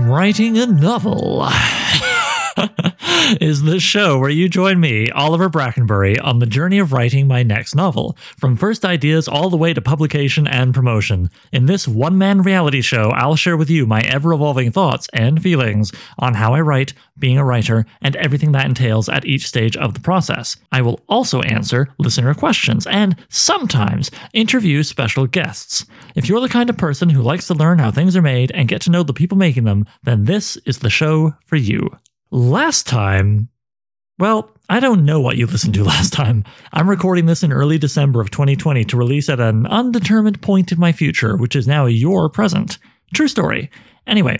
I'm writing a novel. Is the show where you join me, Oliver Brackenbury, on the journey of writing my next novel, from first ideas all the way to publication and promotion. In this one man reality show, I'll share with you my ever evolving thoughts and feelings on how I write, being a writer, and everything that entails at each stage of the process. I will also answer listener questions and sometimes interview special guests. If you're the kind of person who likes to learn how things are made and get to know the people making them, then this is the show for you. Last time, well, I don't know what you listened to last time. I'm recording this in early December of 2020 to release at an undetermined point in my future, which is now your present. True story. Anyway,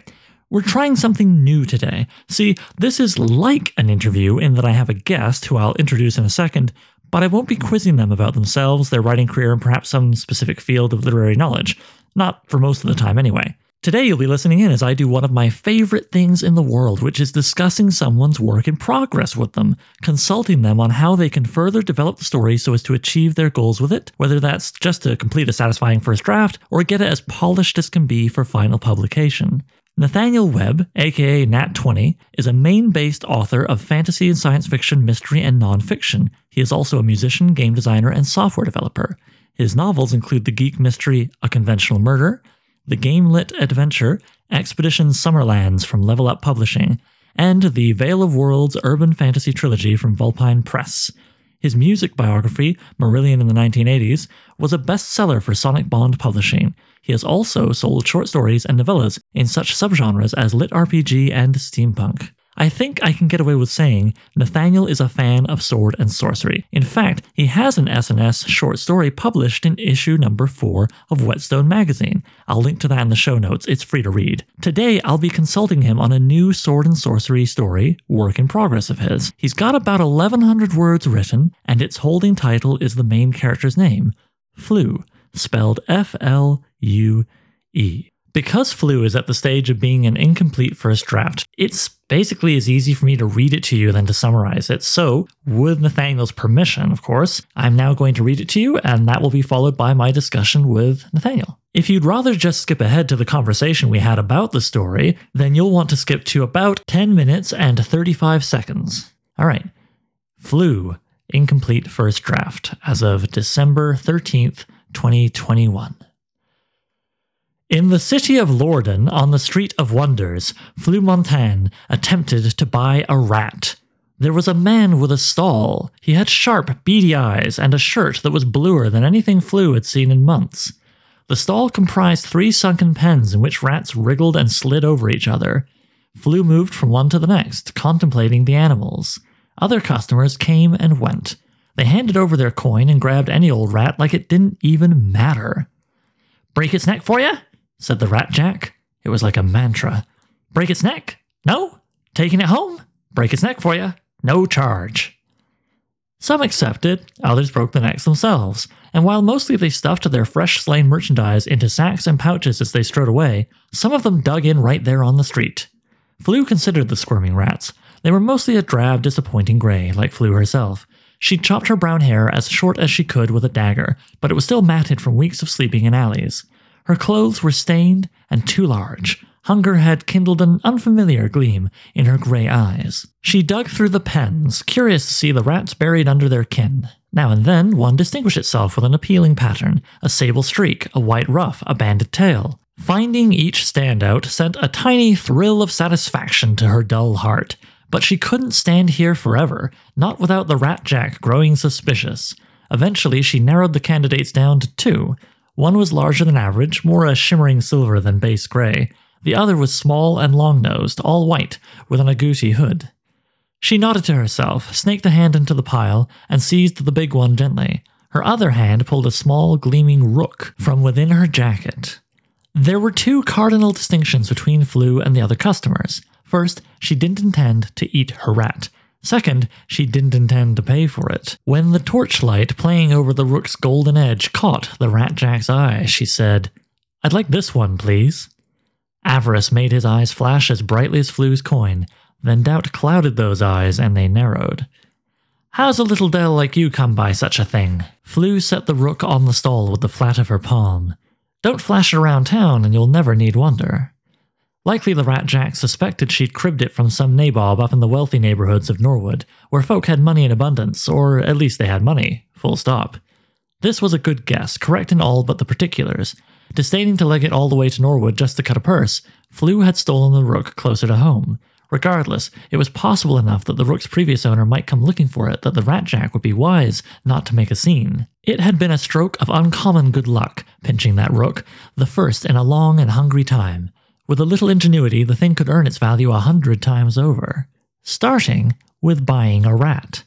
we're trying something new today. See, this is like an interview in that I have a guest who I'll introduce in a second, but I won't be quizzing them about themselves, their writing career, and perhaps some specific field of literary knowledge. Not for most of the time, anyway. Today, you'll be listening in as I do one of my favorite things in the world, which is discussing someone's work in progress with them, consulting them on how they can further develop the story so as to achieve their goals with it, whether that's just to complete a satisfying first draft or get it as polished as can be for final publication. Nathaniel Webb, aka Nat20, is a Maine based author of fantasy and science fiction, mystery, and nonfiction. He is also a musician, game designer, and software developer. His novels include the geek mystery A Conventional Murder, the game lit adventure Expedition Summerlands from Level Up Publishing, and the Vale of Worlds urban fantasy trilogy from Vulpine Press. His music biography, Marillion in the 1980s, was a bestseller for Sonic Bond Publishing. He has also sold short stories and novellas in such subgenres as lit RPG and steampunk. I think I can get away with saying Nathaniel is a fan of sword and sorcery. In fact, he has an SNS short story published in issue number 4 of Whetstone magazine. I'll link to that in the show notes, it's free to read. Today, I'll be consulting him on a new sword and sorcery story, work in progress of his. He's got about 1100 words written, and its holding title is the main character's name, Flue, spelled F L U E. Because Flue is at the stage of being an incomplete first draft, it's basically as easy for me to read it to you than to summarize it. So, with Nathaniel's permission, of course, I'm now going to read it to you, and that will be followed by my discussion with Nathaniel. If you'd rather just skip ahead to the conversation we had about the story, then you'll want to skip to about 10 minutes and 35 seconds. All right. Flue, incomplete first draft, as of December 13th, 2021. In the city of Lorden, on the Street of Wonders, Flue Montagne attempted to buy a rat. There was a man with a stall. He had sharp, beady eyes and a shirt that was bluer than anything Flue had seen in months. The stall comprised three sunken pens in which rats wriggled and slid over each other. Flue moved from one to the next, contemplating the animals. Other customers came and went. They handed over their coin and grabbed any old rat like it didn't even matter. Break its neck for you? Said the rat jack. It was like a mantra. Break its neck? No? Taking it home? Break its neck for you. No charge. Some accepted, others broke the necks themselves, and while mostly they stuffed their fresh slain merchandise into sacks and pouches as they strode away, some of them dug in right there on the street. Flue considered the squirming rats. They were mostly a drab, disappointing gray, like Flue herself. She chopped her brown hair as short as she could with a dagger, but it was still matted from weeks of sleeping in alleys. Her clothes were stained and too large. Hunger had kindled an unfamiliar gleam in her grey eyes. She dug through the pens, curious to see the rats buried under their kin. Now and then, one distinguished itself with an appealing pattern a sable streak, a white ruff, a banded tail. Finding each standout sent a tiny thrill of satisfaction to her dull heart. But she couldn't stand here forever, not without the rat jack growing suspicious. Eventually, she narrowed the candidates down to two one was larger than average, more a shimmering silver than base gray. The other was small and long nosed, all white, with an agouti hood. She nodded to herself, snaked a hand into the pile, and seized the big one gently. Her other hand pulled a small, gleaming rook from within her jacket. There were two cardinal distinctions between Flue and the other customers. First, she didn't intend to eat her rat. Second, she didn't intend to pay for it. When the torchlight playing over the rook's golden edge caught the rat jack's eye, she said, I'd like this one, please. Avarice made his eyes flash as brightly as Flue's coin, then doubt clouded those eyes and they narrowed. How's a little devil like you come by such a thing? Flue set the rook on the stall with the flat of her palm. Don't flash it around town and you'll never need wonder. Likely the Rat Jack suspected she'd cribbed it from some nabob up in the wealthy neighborhoods of Norwood, where folk had money in abundance, or at least they had money, full stop. This was a good guess, correct in all but the particulars. Disdaining to leg it all the way to Norwood just to cut a purse, Flue had stolen the rook closer to home. Regardless, it was possible enough that the rook's previous owner might come looking for it that the Rat Jack would be wise not to make a scene. It had been a stroke of uncommon good luck, pinching that rook, the first in a long and hungry time. With a little ingenuity, the thing could earn its value a hundred times over. Starting with buying a rat.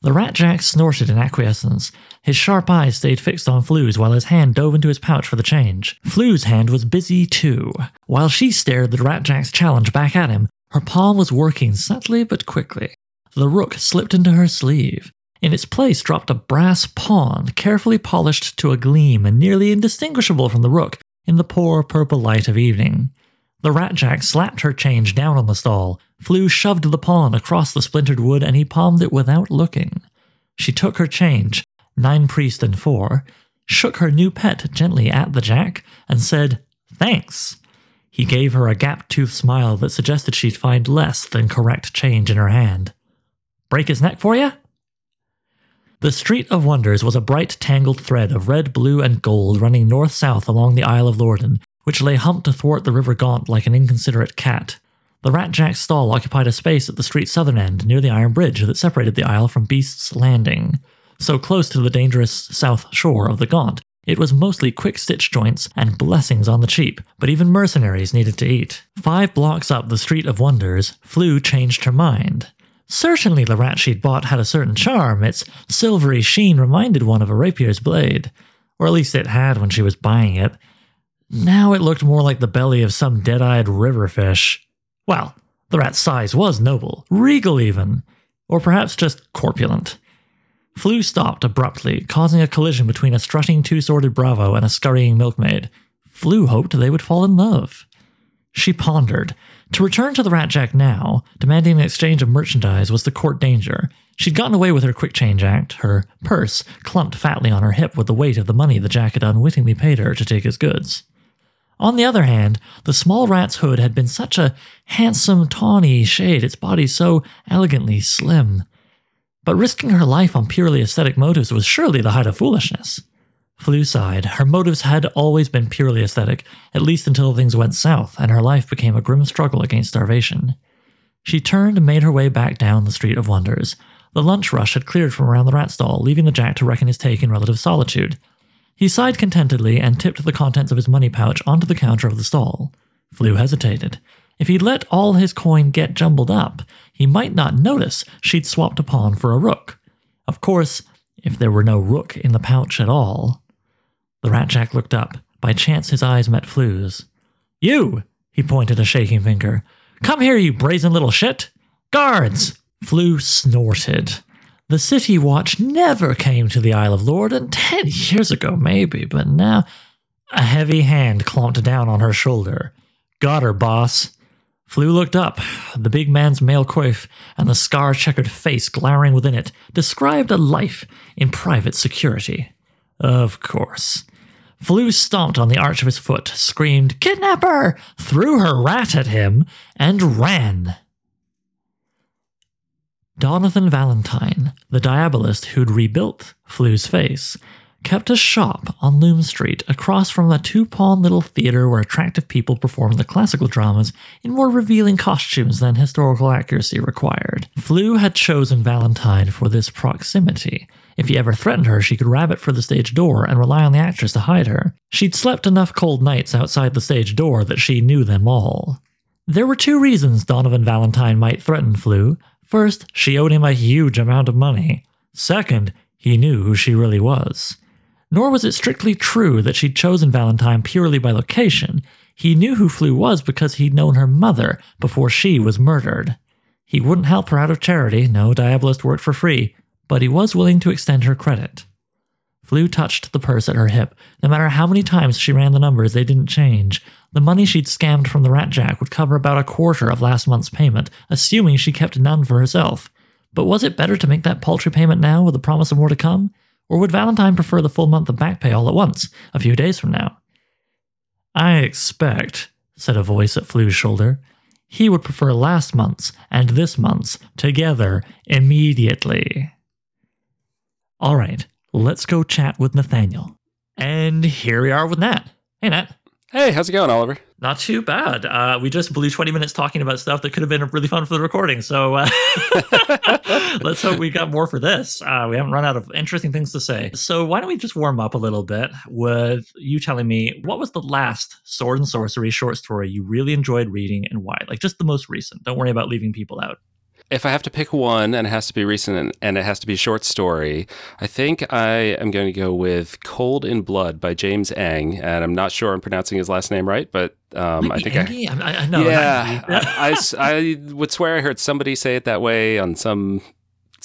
The rat jack snorted in acquiescence. His sharp eyes stayed fixed on Flue's while his hand dove into his pouch for the change. Flue's hand was busy too. While she stared the rat jack's challenge back at him, her palm was working subtly but quickly. The rook slipped into her sleeve. In its place dropped a brass pawn, carefully polished to a gleam and nearly indistinguishable from the rook in the poor purple light of evening. The ratjack slapped her change down on the stall. Flue shoved the pawn across the splintered wood, and he palmed it without looking. She took her change, nine priest and four, shook her new pet gently at the jack, and said, Thanks. He gave her a gap toothed smile that suggested she'd find less than correct change in her hand. Break his neck for you? The Street of Wonders was a bright, tangled thread of red, blue, and gold running north south along the Isle of Lorden, which lay humped athwart the River Gaunt like an inconsiderate cat. The Rat Jack's stall occupied a space at the street's southern end near the iron bridge that separated the isle from Beast's Landing. So close to the dangerous south shore of the Gaunt, it was mostly quick stitch joints and blessings on the cheap, but even mercenaries needed to eat. Five blocks up the Street of Wonders, Flue changed her mind. Certainly the rat she'd bought had a certain charm. Its silvery sheen reminded one of a rapier's blade. Or at least it had when she was buying it. Now it looked more like the belly of some dead eyed river fish. Well, the rat's size was noble, regal even, or perhaps just corpulent. Flue stopped abruptly, causing a collision between a strutting two sworded bravo and a scurrying milkmaid. Flue hoped they would fall in love. She pondered. To return to the Ratjack now, demanding an exchange of merchandise was the court danger. She'd gotten away with her quick change act, her purse clumped fatly on her hip with the weight of the money the Jack had unwittingly paid her to take his goods. On the other hand, the small rat's hood had been such a handsome, tawny shade, its body so elegantly slim. But risking her life on purely aesthetic motives was surely the height of foolishness. Flue sighed. Her motives had always been purely aesthetic, at least until things went south and her life became a grim struggle against starvation. She turned and made her way back down the Street of Wonders. The lunch rush had cleared from around the rat stall, leaving the Jack to reckon his take in relative solitude. He sighed contentedly and tipped the contents of his money pouch onto the counter of the stall. Flue hesitated. If he'd let all his coin get jumbled up, he might not notice she'd swapped a pawn for a rook. Of course, if there were no rook in the pouch at all. The Rat Jack looked up. By chance, his eyes met Flue's. You! He pointed a shaking finger. Come here, you brazen little shit! Guards! Flue snorted. The City Watch never came to the Isle of Lorden ten years ago, maybe, but now. A heavy hand clomped down on her shoulder. Got her, boss. Flue looked up. The big man's mail coif and the scar checkered face glowering within it described a life in private security. Of course. Flue stomped on the arch of his foot, screamed, Kidnapper! threw her rat at him, and ran. Donathan Valentine, the diabolist who'd rebuilt Flue's face, kept a shop on Loom Street across from the two pawn little theater where attractive people performed the classical dramas in more revealing costumes than historical accuracy required. Flue had chosen Valentine for this proximity. If he ever threatened her, she could rabbit for the stage door and rely on the actress to hide her. She'd slept enough cold nights outside the stage door that she knew them all. There were two reasons Donovan Valentine might threaten Flue. First, she owed him a huge amount of money. Second, he knew who she really was. Nor was it strictly true that she'd chosen Valentine purely by location. He knew who Flue was because he'd known her mother before she was murdered. He wouldn't help her out of charity, no Diabolist worked for free, but he was willing to extend her credit. Flue touched the purse at her hip. No matter how many times she ran the numbers, they didn't change. The money she'd scammed from the Rat Jack would cover about a quarter of last month's payment, assuming she kept none for herself. But was it better to make that paltry payment now with the promise of more to come? Or would Valentine prefer the full month of back pay all at once, a few days from now? I expect, said a voice at Flue's shoulder. He would prefer last month's and this month's together immediately. All right, let's go chat with Nathaniel. And here we are with Nat. Hey, Nat. Hey, how's it going, Oliver? Not too bad. Uh, we just blew 20 minutes talking about stuff that could have been really fun for the recording. So uh, let's hope we got more for this. Uh, we haven't run out of interesting things to say. So why don't we just warm up a little bit with you telling me what was the last sword and sorcery short story you really enjoyed reading and why? Like just the most recent. Don't worry about leaving people out if I have to pick one and it has to be recent and, it has to be a short story, I think I am going to go with Cold in Blood by James Enge. And I'm not sure I'm pronouncing his last name right, but um, I think Andy? I, I, I know. Yeah. I, I, I, would swear I heard somebody say it that way on some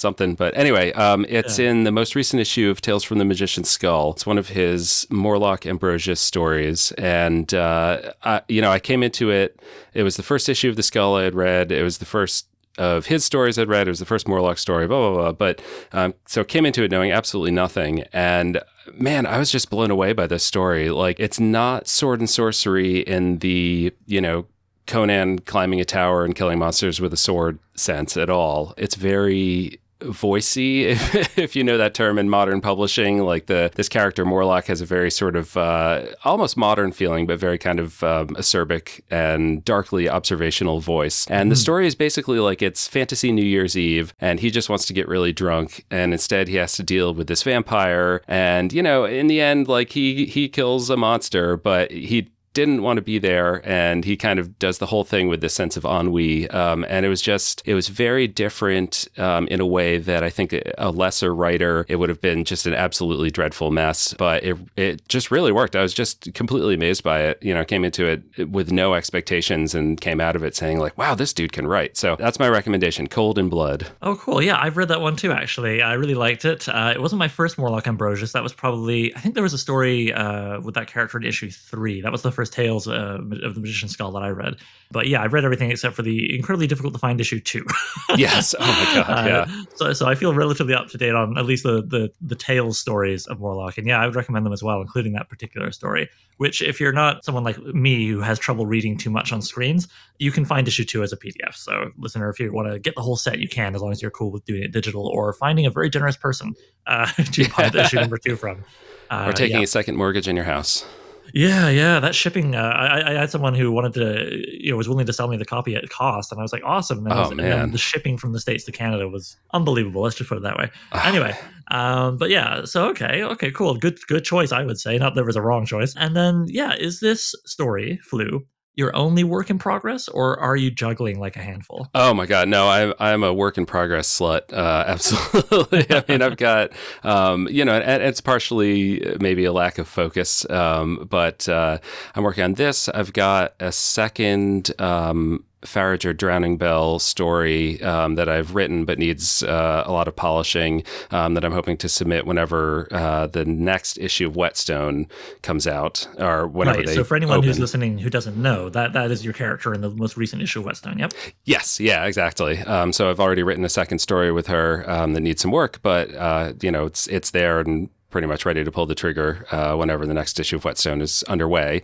something. But anyway, um, it's yeah. in the most recent issue of Tales from the Magician's Skull. It's one of his Morlock Ambrosius stories. And, uh, I, you know, I came into it, it was the first issue of The Skull I had read. It was the first of his stories I'd read. It was the first Morlock story, blah, blah, blah. But um, so came into it knowing absolutely nothing. And man, I was just blown away by this story. Like, it's not sword and sorcery in the, you know, Conan climbing a tower and killing monsters with a sword sense at all. It's very voicey, if, if, you know that term in modern publishing. Like the this character Morlock has a very sort of uh, almost modern feeling, but very kind of um, acerbic and darkly observational voice. And mm. the hmm. story is basically like it's fantasy New Year's Eve, and he just wants to get really drunk, and instead he has to deal with this vampire. And you know, in the end, like he he kills a monster, but he didn't want to be there and he kind of does the whole thing with this sense of ennui um, and it was just it was very different um, in a way that i think a lesser writer it would have been just an absolutely dreadful mess but it, it just really worked. I was just completely amazed by it. You know came into it with no expectations and came out of it saying like wow this dude can write. So that's my recommendation cold in blood. Oh cool. Yeah i've read that one too actually. I really liked it. Uh, it wasn't my first morlock ambrosius. That was probably i think there was a story uh, with that character in issue three. That was the first first tales uh, of the Magician's Skull that I read. But yeah, I've read everything except for the incredibly difficult to find issue two. yes. Oh my god. Uh, so, so I feel relatively up to date on at least the the the tales stories of Morlock, and yeah, I would recommend them as well, including that particular story. Which, if you're not someone like me who has trouble reading too much on screens, you can find issue two as a PDF. So, listener, if you want to get the whole set, you can, as long as you're cool with doing it digital or finding a very generous person uh, to buy the issue number two from. Uh, or taking yeah. a second mortgage in your house. Yeah, yeah, that shipping. Uh, I, I had someone who wanted to, you know, was willing to sell me the copy at cost, and I was like, awesome. And, oh, was, man. the shipping from the states to Canada was unbelievable. Let's just put it that way. anyway, um, but yeah, so okay, okay, cool, good, good choice, I would say. Not there was a wrong choice. And then, yeah, is this story Flue your only work in progress, or are you juggling like a handful? Oh my god, no! I'm I'm a work in progress slut. Uh, absolutely. I mean, I've got um, you know, it's partially maybe a lack of focus, um, but uh, I'm working on this. I've got a second. Um, Faradger Drowning Bell story um, that I've written but needs uh, a lot of polishing um, that I'm hoping to submit whenever uh, the next issue of Whetstone comes out or whenever right. they. So for anyone open. who's listening who doesn't know, that that is your character in the most recent issue of Whetstone. Yep. Yes. Yeah. Exactly. Um, so I've already written a second story with her um, that needs some work, but uh, you know it's it's there and pretty much ready to pull the trigger uh, whenever the next issue of Whetstone is underway.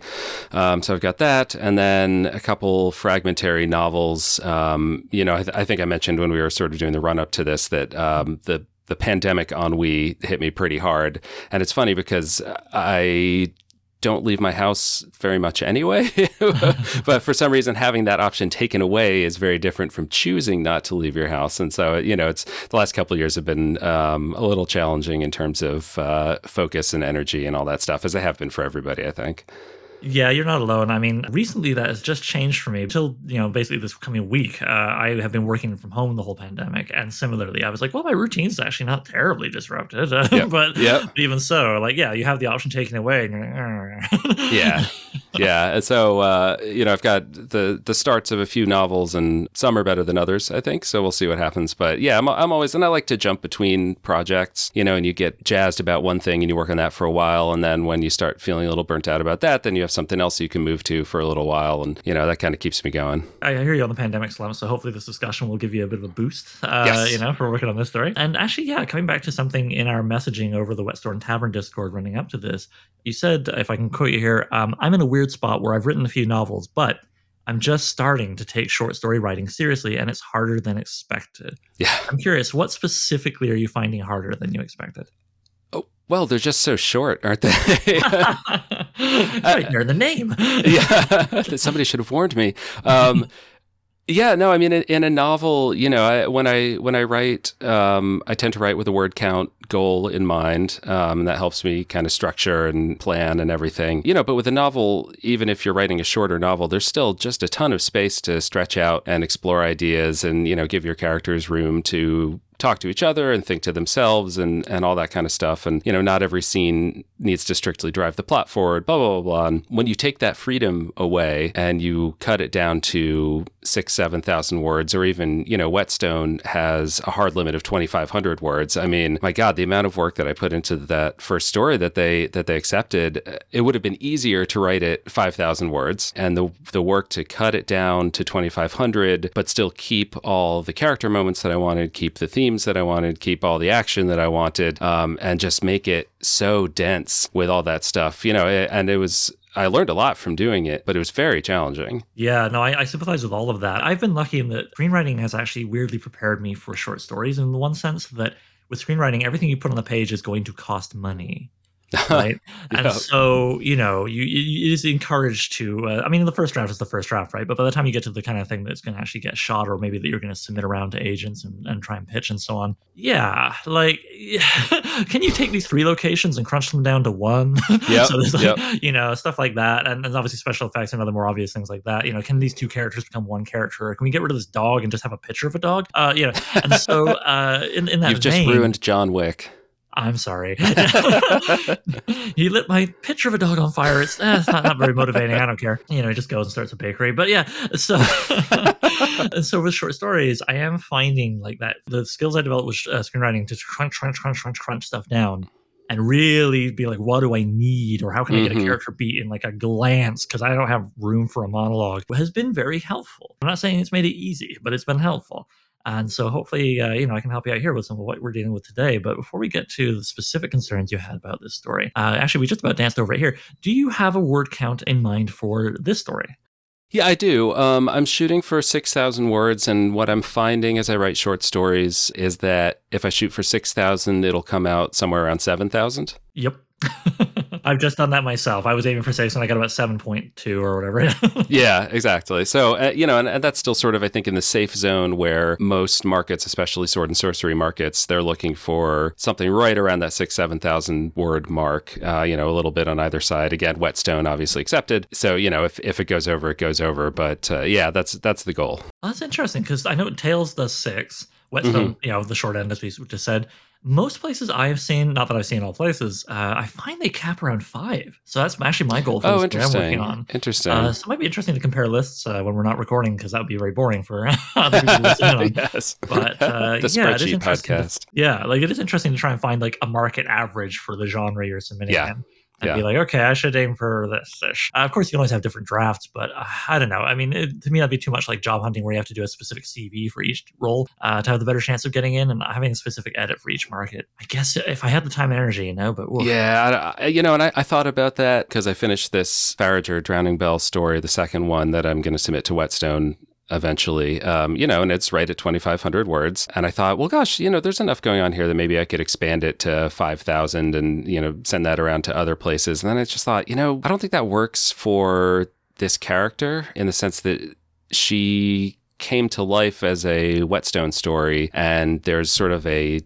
Um, so I've got that, and then a couple fragmentary novels. Um, you know, I, th- I, think I mentioned when we were sort of doing the run up to this that um, the the pandemic ennui hit me pretty hard, and it's funny because I don't leave my house very much anyway. but for some reason, having that option taken away is very different from choosing not to leave your house. And so, you know, it's the last couple years have been um, a little challenging in terms of uh, focus and energy and all that stuff, as they have been for everybody, I think. Yeah, you're not alone. I mean, recently that has just changed for me. Until you know, basically this coming week, uh, I have been working from home the whole pandemic, and similarly, I was like, well, my routine's actually not terribly disrupted, yep. but yep. even so, like, yeah, you have the option taken away, and you're like, yeah, yeah. And so, uh, you know, I've got the the starts of a few novels, and some are better than others, I think. So we'll see what happens. But yeah, I'm, I'm always, and I like to jump between projects, you know, and you get jazzed about one thing, and you work on that for a while, and then when you start feeling a little burnt out about that, then you have something else you can move to for a little while. And, you know, that kind of keeps me going. I hear you on the pandemic slump. So hopefully this discussion will give you a bit of a boost, uh, yes. you know, for working on this story. And actually, yeah, coming back to something in our messaging over the Whetstone Tavern Discord running up to this, you said, if I can quote you here, um, I'm in a weird weird spot where I've written a few novels, but I'm just starting to take short story writing seriously, and it's harder than expected. Yeah. I'm curious, what specifically are you finding harder than you expected? Oh, well, they're just so short, aren't they? right in the name. yeah, somebody should have warned me. Um, yeah, no, I mean, in, in a novel, you know, I, when I when I write, um, I tend to write with a word count goal in mind. Um, that helps me kind of structure and plan and everything, you know. But with a novel, even if you're writing a shorter novel, there's still just a ton of space to stretch out and explore ideas, and you know, give your characters room to talk to each other and think to themselves and, and all that kind of stuff. And, you know, not every scene needs to strictly drive the plot forward, blah, blah, blah, blah. And when you take that freedom away and you cut it down to six, 7,000 words, or even, you know, Whetstone has a hard limit of 2,500 words. I mean, my God, the amount of work that I put into that first story that they, that they accepted, it would have been easier to write it 5,000 words and the, the work to cut it down to 2,500, but still keep all the character moments that I wanted, keep the themes that I wanted, keep all the action that I wanted, um, and just make it so dense with all that stuff. You know, and it was I learned a lot from doing it, but it was very challenging. Yeah, no, I, I, sympathize with all of that. I've been lucky in that screenwriting has actually weirdly prepared me for short stories in the one sense that with screenwriting, everything you put on the page is going to cost money. right? and yeah. so you know, you, you, it is encouraged to. Uh, I mean, the first draft is the first draft, right? But by the time you get to the kind of thing that's going to actually get shot, or maybe that you're going to submit around to agents and, and try and pitch and so on, yeah, like, can you take these three locations and crunch them down to one? Yeah, so there's like, yep. you know, stuff like that, and, and obviously special effects and other more obvious things like that. You know, can these two characters become one character? Can we get rid of this dog and just have a picture of a dog? Uh, you know, and so uh, in in that you've just ruined John Wick. I'm sorry. he lit my picture of a dog on fire. It's, eh, it's not, not, very motivating. I don't care. You know, he just goes and starts a bakery. But yeah, so so with short stories, I am finding like that the skills I developed with uh, screenwriting to crunch, crunch, crunch, crunch, crunch stuff down and really be like, what do I need, or how can I get mm-hmm. a character beat in like a glance because I don't have room for a monologue has been very helpful. I'm not saying it's made it easy, but it's been helpful. And so hopefully, uh, you know, I can help you out here with some of what we're dealing with today. But before we get to the specific concerns you had about this story, uh, actually, we just about danced over it here. Do you have a word count in mind for this story? Yeah, I do. Um, I'm shooting for 6,000 words, and what I'm finding as I write short stories is that if I shoot for 6,000, it'll come out somewhere around 7,000. Yep. I've just done that myself. I was aiming for six and I got about 7.2 or whatever. yeah, exactly. So, uh, you know, and, and, that's still sort of, I think, in the safe zone where most markets, especially sword and sorcery markets, they're looking for something right around that six, 7,000 word mark, uh, you know, a little bit on either side. Again, Whetstone obviously accepted. So, you know, if, if it goes over, it goes over. But uh, yeah, that's that's the goal. Well, that's interesting because I know Tales does six. Whetstone, mm-hmm. you know, the short end, as we just said most places I have seen, not that I've seen all places, uh, I find they cap around five. So that's actually my goal for oh, this I'm working on. Interesting. Uh, so it might be interesting to compare lists uh, when we're not recording because that would be very boring for other people listening. yes. But uh, the yeah, spreadsheet podcast. To, yeah, like it is interesting to try and find like a market average for the genre you're submitting yeah. in and yeah. be like, okay, I should aim for this. Uh, of course, you always have different drafts, but uh, I don't know. I mean, it, to me, that'd be too much like job hunting where you have to do a specific CV for each role uh, to have the better chance of getting in and having a specific edit for each market. I guess if I had the time and energy, you know, but oof. yeah, I, you know, and I, I thought about that because I finished this Farad'r Drowning Bell story, the second one that I'm going to submit to Whetstone eventually, um, you know, and it's right at 2,500 words. And I thought, well, gosh, you know, there's enough going on here that maybe I could expand it to 5,000 and, you know, send that around to other places. And then I just thought, you know, I don't think that works for this character in the sense that she came to life as a whetstone story and there's sort of a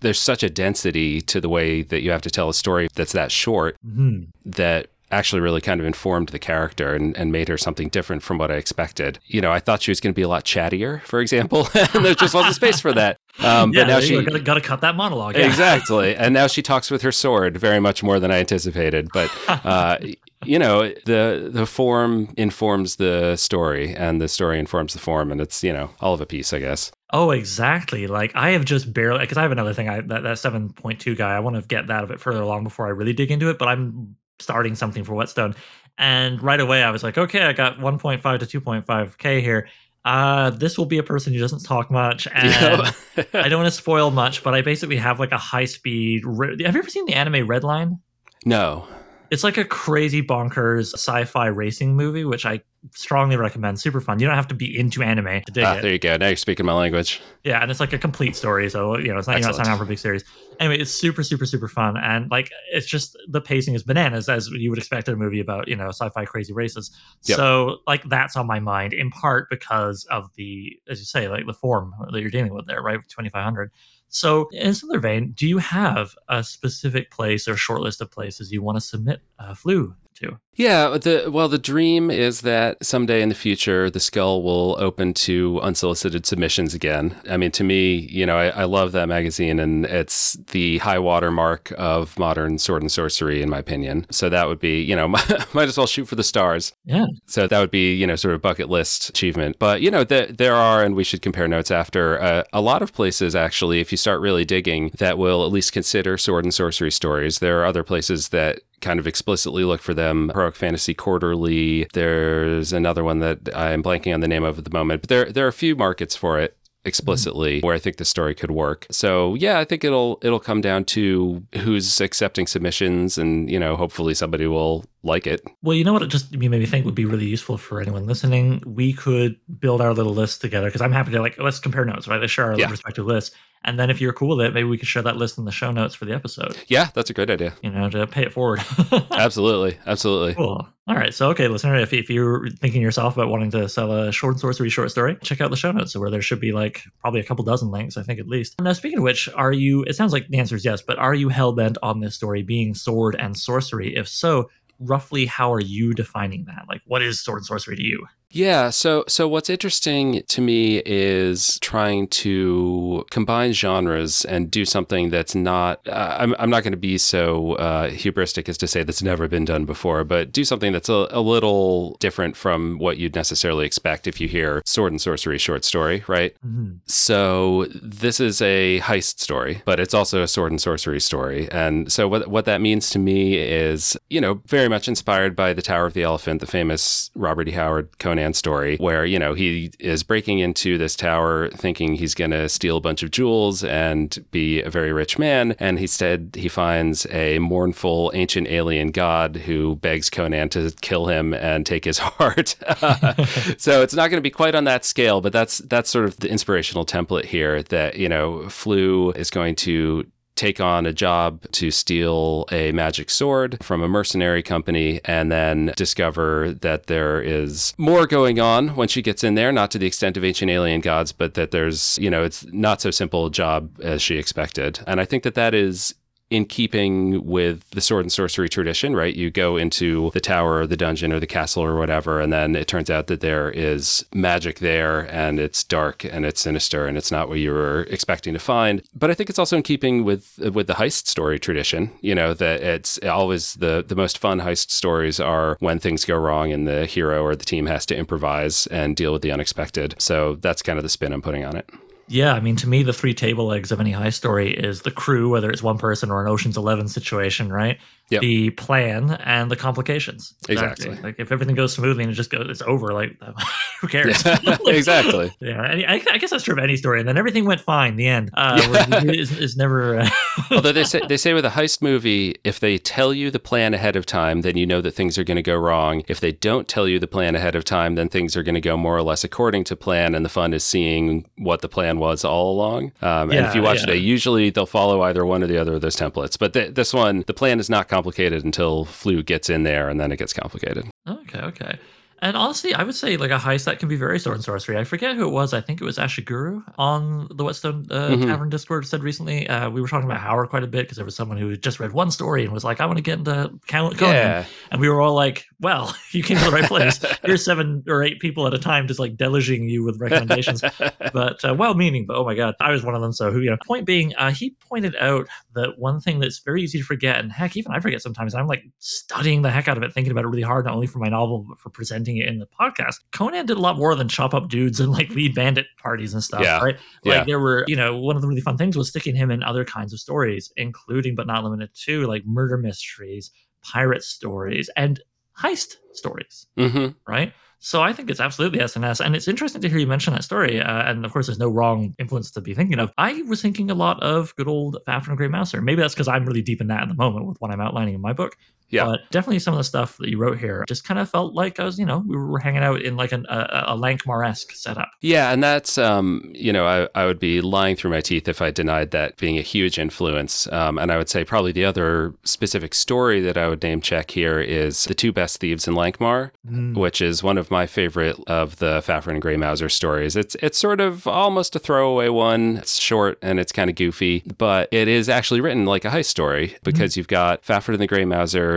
there's such a density to the way that you have to tell a story that's that short mm-hmm. that actually really kind of informed the character and, and made her something different from what I expected. You know, I thought she was going to be a lot chattier, for example, and there just wasn't space for that. Um, yeah, but now she got to cut that monologue. Yeah. Exactly, and now she talks with her sword very much more than I anticipated. But uh, you know, the the form informs the story, and the story informs the form, and it's you know all of a piece, I guess. Oh, exactly. Like I have just barely because I have another thing. I that, that seven point two guy. I want to get that a bit further along before I really dig into it. But I'm starting something for Whetstone. And right away, I was like, okay, I got 1.5 to 2.5K here. Uh, this will be a person who doesn't talk much, and I don't want to spoil much, but I basically have like a high speed. Re- have you ever seen the anime Redline? No. It's like a crazy bonkers sci-fi racing movie, which I strongly recommend. Super fun. You don't have to be into anime to dig Ah, it. there you go. Now you're speaking my language. Yeah, and it's like a complete story, so you know it's not you're not signing up for a big series. Anyway, it's super, super, super fun, and like it's just the pacing is bananas as you would expect in a movie about you know sci-fi crazy races. Yep. So like that's on my mind in part because of the as you say like the form that you're dealing with there, right? Twenty five hundred. So in a similar vein, do you have a specific place or short list of places you want to submit uh, Flue to? Yeah, the well, the dream is that someday in the future, the skull will open to unsolicited submissions again. I mean, to me, you know, I, I love that magazine, and it's the high water mark of modern sword and sorcery, in my opinion. So that would be, you know, might as well shoot for the stars. Yeah. So that would be, you know, sort of bucket list achievement. But you know, th- there are, and we should compare notes after uh, a lot of places actually. If you start really digging, that will at least consider sword and sorcery stories. There are other places that kind of explicitly look for them. Heroic Fantasy Quarterly. There's another one that I'm blanking on the name of at the moment, but there there are a few markets for it explicitly mm-hmm. where I think the story could work. So yeah, I think it'll it'll come down to who's accepting submissions and you know hopefully somebody will like it. Well, you know what? It just you made me think would be really useful for anyone listening. We could build our little list together because I'm happy to like let's compare notes, right? Let's share our Yeah. respective lists, and then if you're cool with it, maybe we could share that list in the show notes for the episode. Yeah, that's a great idea. You know, to pay it forward. Absolutely. Absolutely. Cool. All right. So, okay, listener, if, if you're thinking yourself about wanting to sell a short sorcery short story, check out the show notes where there should be like probably a couple dozen links, I think at least. Now, speaking of which, are you, it sounds like the answer is yes, but are you hell bent on this story being sword and sorcery? If so, roughly how are you defining that? Like, what is sword and sorcery to you? Yeah, so so what's interesting to me is trying to combine genres and do something that's not. Uh, I'm I'm not going to be so uh, hubristic as to say that's never been done before, but do something that's a, a little different from what you'd necessarily expect if you hear sword and sorcery short story, right? Mhm. So this is a heist story, but it's also a sword and sorcery story. And so what what that means to me is, you know, very much inspired by the Tower of the Elephant, the famous Robert E. Howard Conan story, where, you know, he is breaking into this tower thinking he's gonna steal a bunch of jewels and be a very rich man. And instead he finds a mournful ancient alien god who begs Conan to kill him and take his heart. so it's not going to be quite on that scale, but that's that's sort of the inspirational template here. That you know, Flue is going to take on a job to steal a magic sword from a mercenary company and then discover that there is more going on when she gets in there not to the extent of ancient alien gods but that there's you know it's not so simple a job as she expected. And i think that that is in keeping with the sword and sorcery tradition, right? You go into the tower or the dungeon or the castle or whatever, and then it turns out that there is magic there and it's dark and it's sinister and it's not what you were expecting to find. But I think it's also in keeping with with the heist story tradition, you know, that it's always the the most fun heist stories are when things go wrong and the hero or the team has to improvise and deal with the unexpected. So that's kind of the spin I'm putting on it. Yeah, I mean, to me, the three table legs of any high story is the crew, whether it's one person or an Ocean's Eleven situation, right? Yep. The plan and the complications. Exactly. Like if everything goes smoothly and it just goes, it's over. Like who cares? exactly. Yeah, I, I guess that's true of any story. And then everything went fine. The end uh, Yeah. is, is never. Uh, Although they say they say with a heist movie, if they tell you the plan ahead of time, then you know that things are going to go wrong. If they don't tell you the plan ahead of time, then things are going to go more or less according to plan, and the fun is seeing what the plan was all along. Um, and if you watch yeah. it, usually they'll follow either one or the other of those templates. But th- this one, the plan is not complicated until Flue gets in there, and then it gets complicated. okay, okay. And honestly, I would say like a heist that can be very sword and sorcery. I forget who it was. I think it was Ashiguru on the Whetstone uh, Mhm. Tavern Discord said recently. Uh, we were talking about Howard quite a bit because there was someone who had just read one story and was like, "I want to get into Conan." Yeah, And we were all like, well, you came to the right place. Here's seven or eight people at a time just like deluging you with recommendations. but uh, well meaning, but oh my God, I was one of them. So, who, you know, point being, uh, he pointed out that one thing that's very easy to forget, and heck, even I forget sometimes, I'm like studying the heck out of it, thinking about it really hard, not only for my novel, but for presenting it in the podcast. Conan did a lot more than chop up dudes and like lead bandit parties and stuff, Yeah. right? Like Yeah. there were, you know, one of the really fun things was sticking him in other kinds of stories, including but not limited to like murder mysteries, pirate stories, and heist stories, hmm right? So I think it's absolutely SNS, and it's interesting to hear you mention that story. Uh, and of course, there's no wrong influence to be thinking of. I was thinking a lot of good old Fafhrd and Grey Mouser. Maybe that's because I'm really deep in that at the moment with what I'm outlining in my book. Yeah. But definitely some of the stuff that you wrote here just kind of felt like I was, you know, we were hanging out in like an, a, a Lankhmar esque setup. Yeah, and that's um, you know, I, I would be lying through my teeth if I denied that being a huge influence. Um, and I would say probably the other specific story that I would name check here is the two best thieves in Lankhmar, Mm. which is one of my favorite of the Fafhrd and Grey Mouser stories. It's it's sort of almost a throwaway one. It's short and it's kind of goofy, but it is actually written like a heist story because you've got Fafhrd and the Grey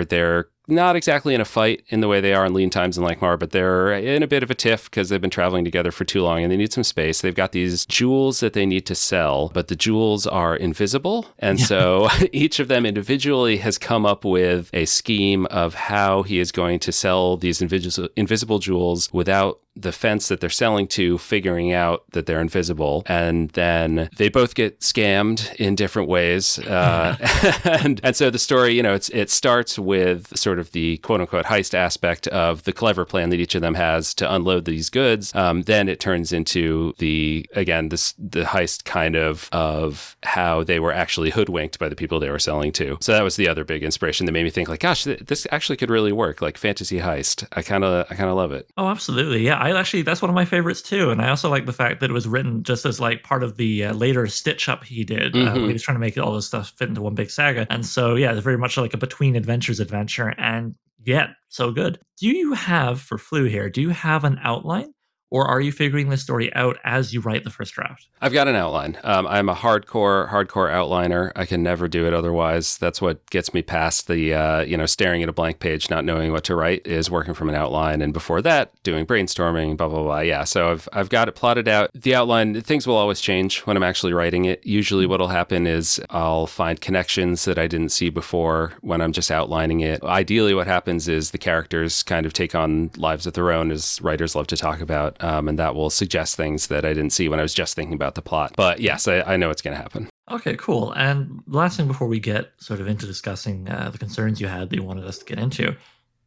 They're not exactly in a fight in the way they are in Lean Times in Lankhmar, but they're in a bit of a tiff because they've been traveling together for too long and they need some space. They've got these jewels that they need to sell, but the jewels are invisible. And so each of them individually has come up with a scheme of how he is going to sell these invisible, invisible jewels without the fence that they're selling to figuring out that they're invisible. And then they both get scammed in different ways. Uh, and, and so the story you know it's it starts with sort of the quote unquote heist aspect of the clever plan that each of them has to unload these goods. Um, then it turns into the again this the heist kind of of how they were actually hoodwinked by the people they were selling to. So that was the other big inspiration that made me think like gosh th- this actually could really work like fantasy heist. I kind of i kind of love it. Oh, absolutely. Yeah, I actually that's one of my favorites too, and I also like the fact that it was written just as like part of the uh, later stitch up he did. Uh, when Mhm. he was trying to make all this stuff fit into one big saga, and so yeah, it's very much like a between adventures adventure, and yet so good. Do you have for Flue here? Do you have an outline, or are you figuring this story out as you write the first draft? I've got an outline. Um, I'm a hardcore, hardcore outliner. I can never do it otherwise. That's what gets me past the, uh, you know, staring at a blank page, not knowing what to write, is working from an outline. And before that, doing brainstorming, blah blah blah. Yeah. So I've I've got it plotted out. The outline, things will always change when I'm actually writing it. Usually, what'll happen is I'll find connections that I didn't see before when I'm just outlining it. Ideally, what happens is the characters kind of take on lives of their own, as writers love to talk about, um, and that will suggest things that I didn't see when I was just thinking about the plot. But yes, I, I know it's going to happen. Okay, cool. And last thing before we get sort of into discussing uh, the concerns you had that you wanted us to get into,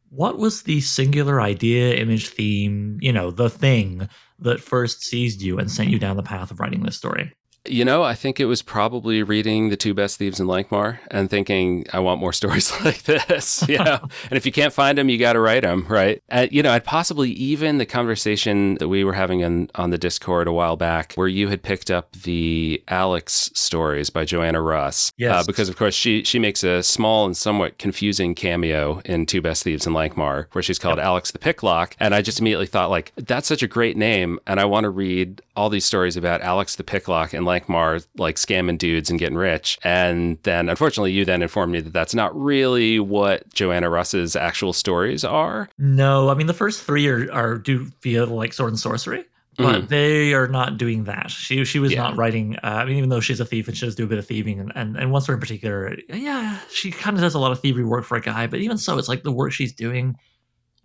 what was the singular idea, image, theme, you know, the thing that first seized you and sent you down the path of writing this story? You know, I think it was probably reading The Two Best Thieves in Lankhmar and thinking, I want more stories like this, you know? and if you can't find them, you got to write them, right? And, you know, I'd possibly even the conversation that we were having in, on the Discord a while back where you had picked up the Alyx stories by Joanna Russ. Yes. Uh, because, of course, she, she makes a small and somewhat confusing cameo in Two Best Thieves in Lankhmar where she's called Alyx the Picklock. And I just immediately thought, like, that's such a great name. And I want to read all these stories about Alyx the Picklock and Lankhmar, like scamming dudes and getting rich. And then, unfortunately, you then informed me that that's not really what Joanna Russ's actual stories are. No, I mean the first three are, are do feel like sword and sorcery, but they are not doing that. She she was Yeah. not writing. Uh, I mean, even though she's a thief and she does do a bit of thieving, and and, and one story in particular, yeah, she kind of does a lot of thievery work for a guy. But even so, it's like the work she's doing.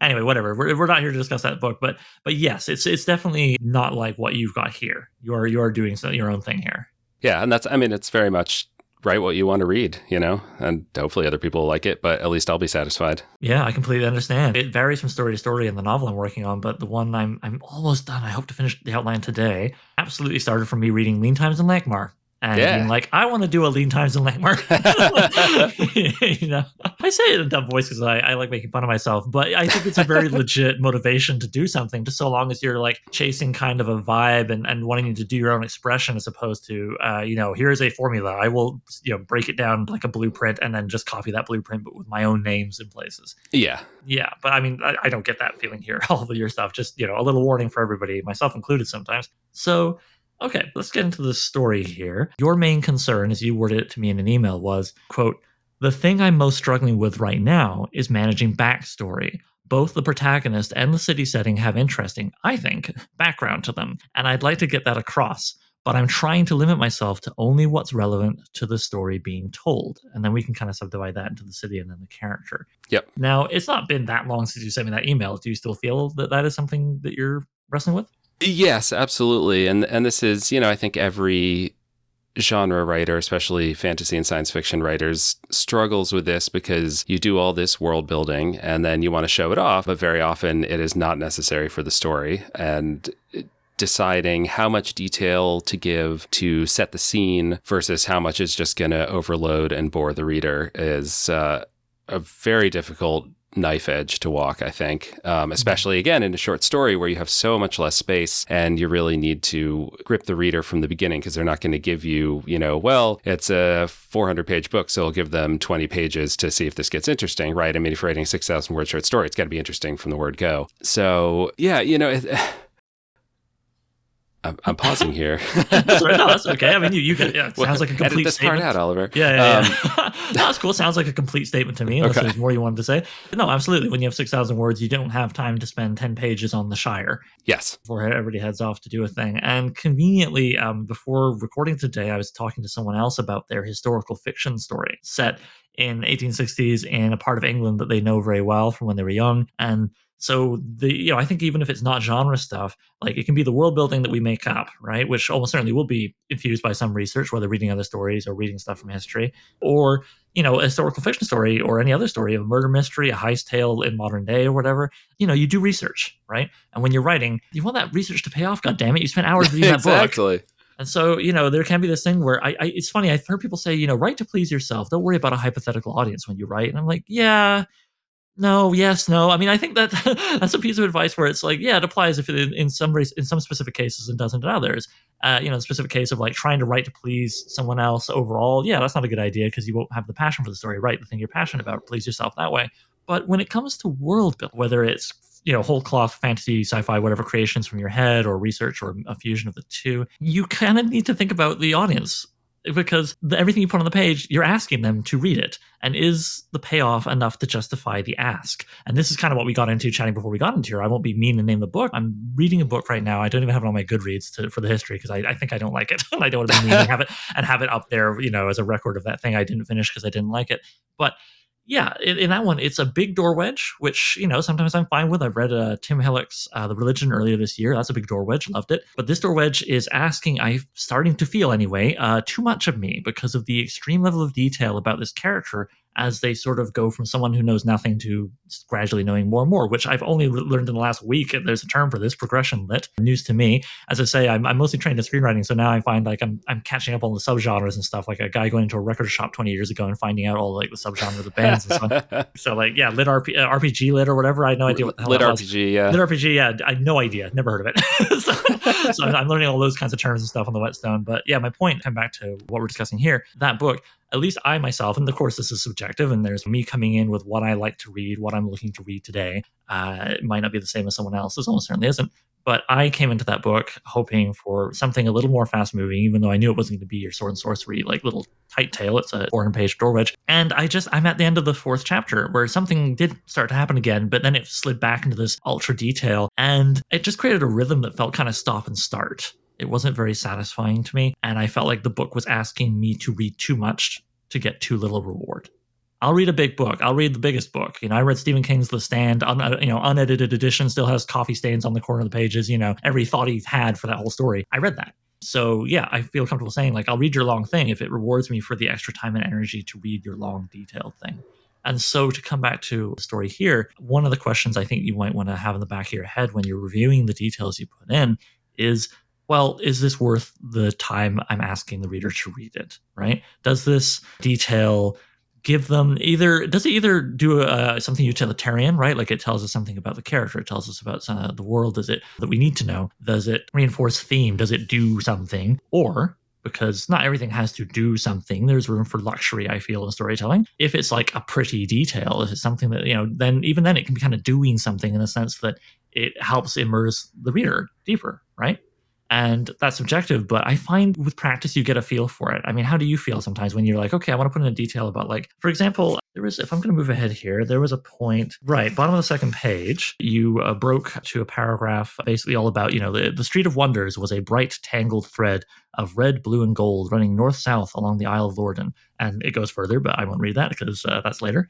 Anyway, whatever. We're, we're not here to discuss that book, but but yes, it's it's definitely not like what you've got here. You are you are doing so, your own thing here. Yeah. And that's, I mean, it's very much write what you want to read, you know, and hopefully other people will like it, but at least I'll be satisfied. Yeah, I completely understand. It varies from story to story in the novel I'm working on, but the one I'm I'm almost done. I hope to finish the outline today. Absolutely started from me reading Lean Times in Lankhmar. And Yeah. being like, I want to do a lean times in Lankhmar. you know, I say it in a dumb voice because I, I like making fun of myself, but I think it's a very legit motivation to do something, just so long as you're like chasing kind of a vibe and, and wanting to do your own expression as opposed to, uh, you know, here's a formula. I will, you know, break it down like a blueprint and then just copy that blueprint, but with my own names in places. Yeah. Yeah, but I mean, I, I don't get that feeling here. All of your stuff, just you know, a little warning for everybody, myself included, sometimes. So, okay, let's get into the story here. Your main concern, as you worded it to me in an email, was quote: "The thing I'm most struggling with right now is managing backstory. Both the protagonist and the city setting have interesting, I think, background to them, and I'd like to get that across." But I'm trying to limit myself to only what's relevant to the story being told. And then we can kind of subdivide that into the city and then the character. Yep. Now, it's not been that long since you sent me that email. Do you still feel that that is something that you're wrestling with? Yes, absolutely. And and this is, you know, I think every genre writer, especially fantasy and science fiction writers, struggles with this because you do all this world building and then you want to show it off, but very often it is not necessary for the story. And deciding how much detail to give to set the scene versus how much is just going to overload and bore the reader is uh, a very difficult knife edge to walk, I think, um, especially again in a short story where you have so much less space and you really need to grip the reader from the beginning because they're not going to give you, you know, well, it's a 400 page book, so I'll give them 20 pages to see if this gets interesting, right? I mean, if you're writing a 6,000 word short story, it's got to be interesting from the word go. So, yeah, you know, it, I'm, I'm pausing here. No, that's okay. I mean, you, you get, yeah, it sounds like a complete edit this statement. part out, Oliver. Yeah, yeah, yeah. Um, that's cool. Sounds like a complete statement to me. Unless okay. there's more you wanted to say. No, absolutely. When you have six thousand words, you don't have time to spend ten pages on the Shire. Yes. Before everybody heads off to do a thing, and conveniently, um, before recording today, I was talking to someone else about their historical fiction story set in 1860s in a part of England that they know very well from when they were young, and so the you know I think even if it's not genre stuff, like it can be the world building that we make up, right? Which almost certainly will be infused by some research, whether reading other stories or reading stuff from history, or you know a historical fiction story or any other story, of a murder mystery, a heist tale in modern day or whatever. You know, you do research, right? And when you're writing, you want that research to pay off. God damn it, you spent hours reading that book. Exactly. And so, you know, there can be this thing where I, I, it's funny. I've heard people say, you know, write to please yourself. Don't worry about a hypothetical audience when you write. And I'm like, yeah, no, yes, no. I mean, I think that that's a piece of advice where it's like, yeah, it applies if it in, some in some specific cases and doesn't in others. Uh, you know, the specific case of like trying to write to please someone else overall, yeah, that's not a good idea because you won't have the passion for the story. Write the thing you're passionate about, please yourself that way. But when it comes to world build, whether it's you know whole cloth fantasy, sci-fi, whatever creations from your head or research or a fusion of the two, you kind of need to think about the audience because the, everything you put on the page, you're asking them to read it. And is the payoff enough to justify the ask? And this is kind of what we got into chatting before we got into here. I won't be mean and name the book. I'm reading a book right now. I don't even have it on my Goodreads to, for the history because I, I, think I don't like it. I don't want to be mean and have it and have it up there, you know, as a record of that thing I didn't finish because I didn't like it. But yeah, in, in, that one, it's a big door wedge, which you know sometimes I'm fine with. I've read uh, Tim Willocks' uh, The Religion earlier this year. That's a big door wedge, loved it. But this door wedge is asking, I'm starting to feel anyway, uh, too much of me because of the extreme level of detail about this character as they sort of go from someone who knows nothing to gradually knowing more and more, which I've only learned in the last week. There's a term for this, progression lit, news to me. As I say, I'm, I'm mostly trained in screenwriting, so now I find like I'm I'm catching up on the subgenres and stuff. Like a guy going into a record shop 20 years ago and finding out all like the subgenres of bands and stuff. so like yeah, lit RP, uh, RPG lit or whatever. I had no idea what the hell lit RPG. Yeah, lit RPG. Yeah, I had no idea. Never heard of it. so, so I'm learning all those kinds of terms and stuff on the whetstone. But yeah, my point. Come back to what we're discussing here. That book at least I myself, and of course this is subjective, and there's me coming in with what I like to read, what I'm looking to read today. Uh, it might not be the same as someone else's, almost certainly isn't. But I came into that book hoping for something a little more fast moving, even though I knew it wasn't going to be your sword and sorcery, like little tight tale. It's a 400 page door wedge. And I just, I'm at the end of the fourth chapter where something did start to happen again, but then it slid back into this ultra detail. And it just created a rhythm that felt kind of stop and start. It wasn't very satisfying to me. And I felt like the book was asking me to read too much to get too little reward. I'll read a big book. I'll read the biggest book. You know, I read Stephen King's The Stand. Un, uh, you know, unedited edition still has coffee stains on the corner of the pages. You know, every thought he's had for that whole story. I read that. So yeah, I feel comfortable saying like I'll read your long thing if it rewards me for the extra time and energy to read your long detailed thing. And so to come back to the story here, one of the questions I think you might want to have in the back of your head when you're reviewing the details you put in is well, is this worth the time I'm asking the reader to read it? Right? Does this detail give them either does it either do uh, something utilitarian right? Like it tells us something about the character it tells us about uh, the world does it that we need to know does it reinforce theme does it do something? Or because not everything has to do something there's room for luxury i feel in storytelling. If it's like a pretty detail if it's something that you know then even then it can be kind of doing something in the sense that it helps immerse the reader deeper right and that's subjective but i find with practice you get a feel for it. I mean how do you feel sometimes when you're like okay i want to put in a detail about like for example there was if i'm going to move ahead here there was a point right bottom of the second page you uh, broke to a paragraph basically all about you know the, the street of wonders was a bright tangled thread of red blue and gold running north south along the isle of lorden. And it goes further but i won't read that because uh, that's later.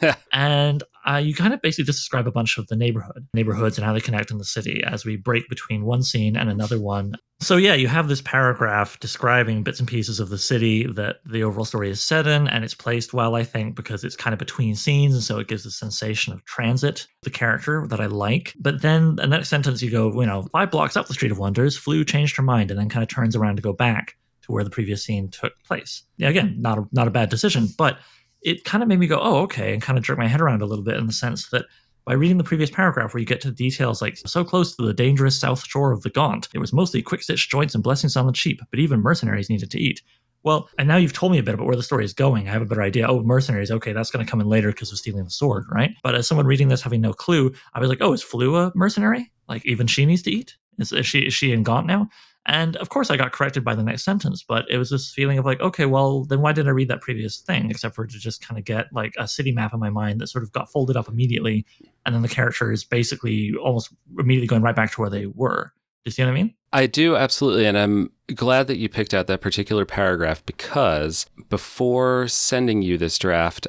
And uh, you kind of basically just describe a bunch of the neighborhood neighborhoods and how they connect in the city as we break between one scene and another one. So yeah you have this paragraph describing bits and pieces of the city that the overall story is set in and it's placed well i think because it's kind of between scenes and so it gives a sensation of transit the character that i like. But then the next sentence you go you know five blocks up the street of wonders Flue changed her mind and then kind of turns around to go back to where the previous scene took place yeah, again not a, not a bad decision but it kind of made me go, oh, okay, and kind of jerk my head around a little bit in the sense that by reading the previous paragraph where you get to the details like so close to the dangerous south shore of the Gaunt, it was mostly quick stitch joints and blessings on the cheap, but even mercenaries needed to eat. Well, and now you've told me a bit about where the story is going. I have a better idea. Oh, mercenaries. Okay, that's going to come in later because of stealing the sword, right? But as someone reading this having no clue, I was like, oh, is Flua a mercenary? Like even she needs to eat? Is, is she is she in Gaunt now? And of course, I got corrected by the next sentence, but it was this feeling of like, okay, well, then why didn't I read that previous thing except for to just kind of get like a city map in my mind that sort of got folded up immediately. And then the character is basically almost immediately going right back to where they were. Do you see what I mean? I do absolutely, and I'm glad that you picked out that particular paragraph because before sending you this draft,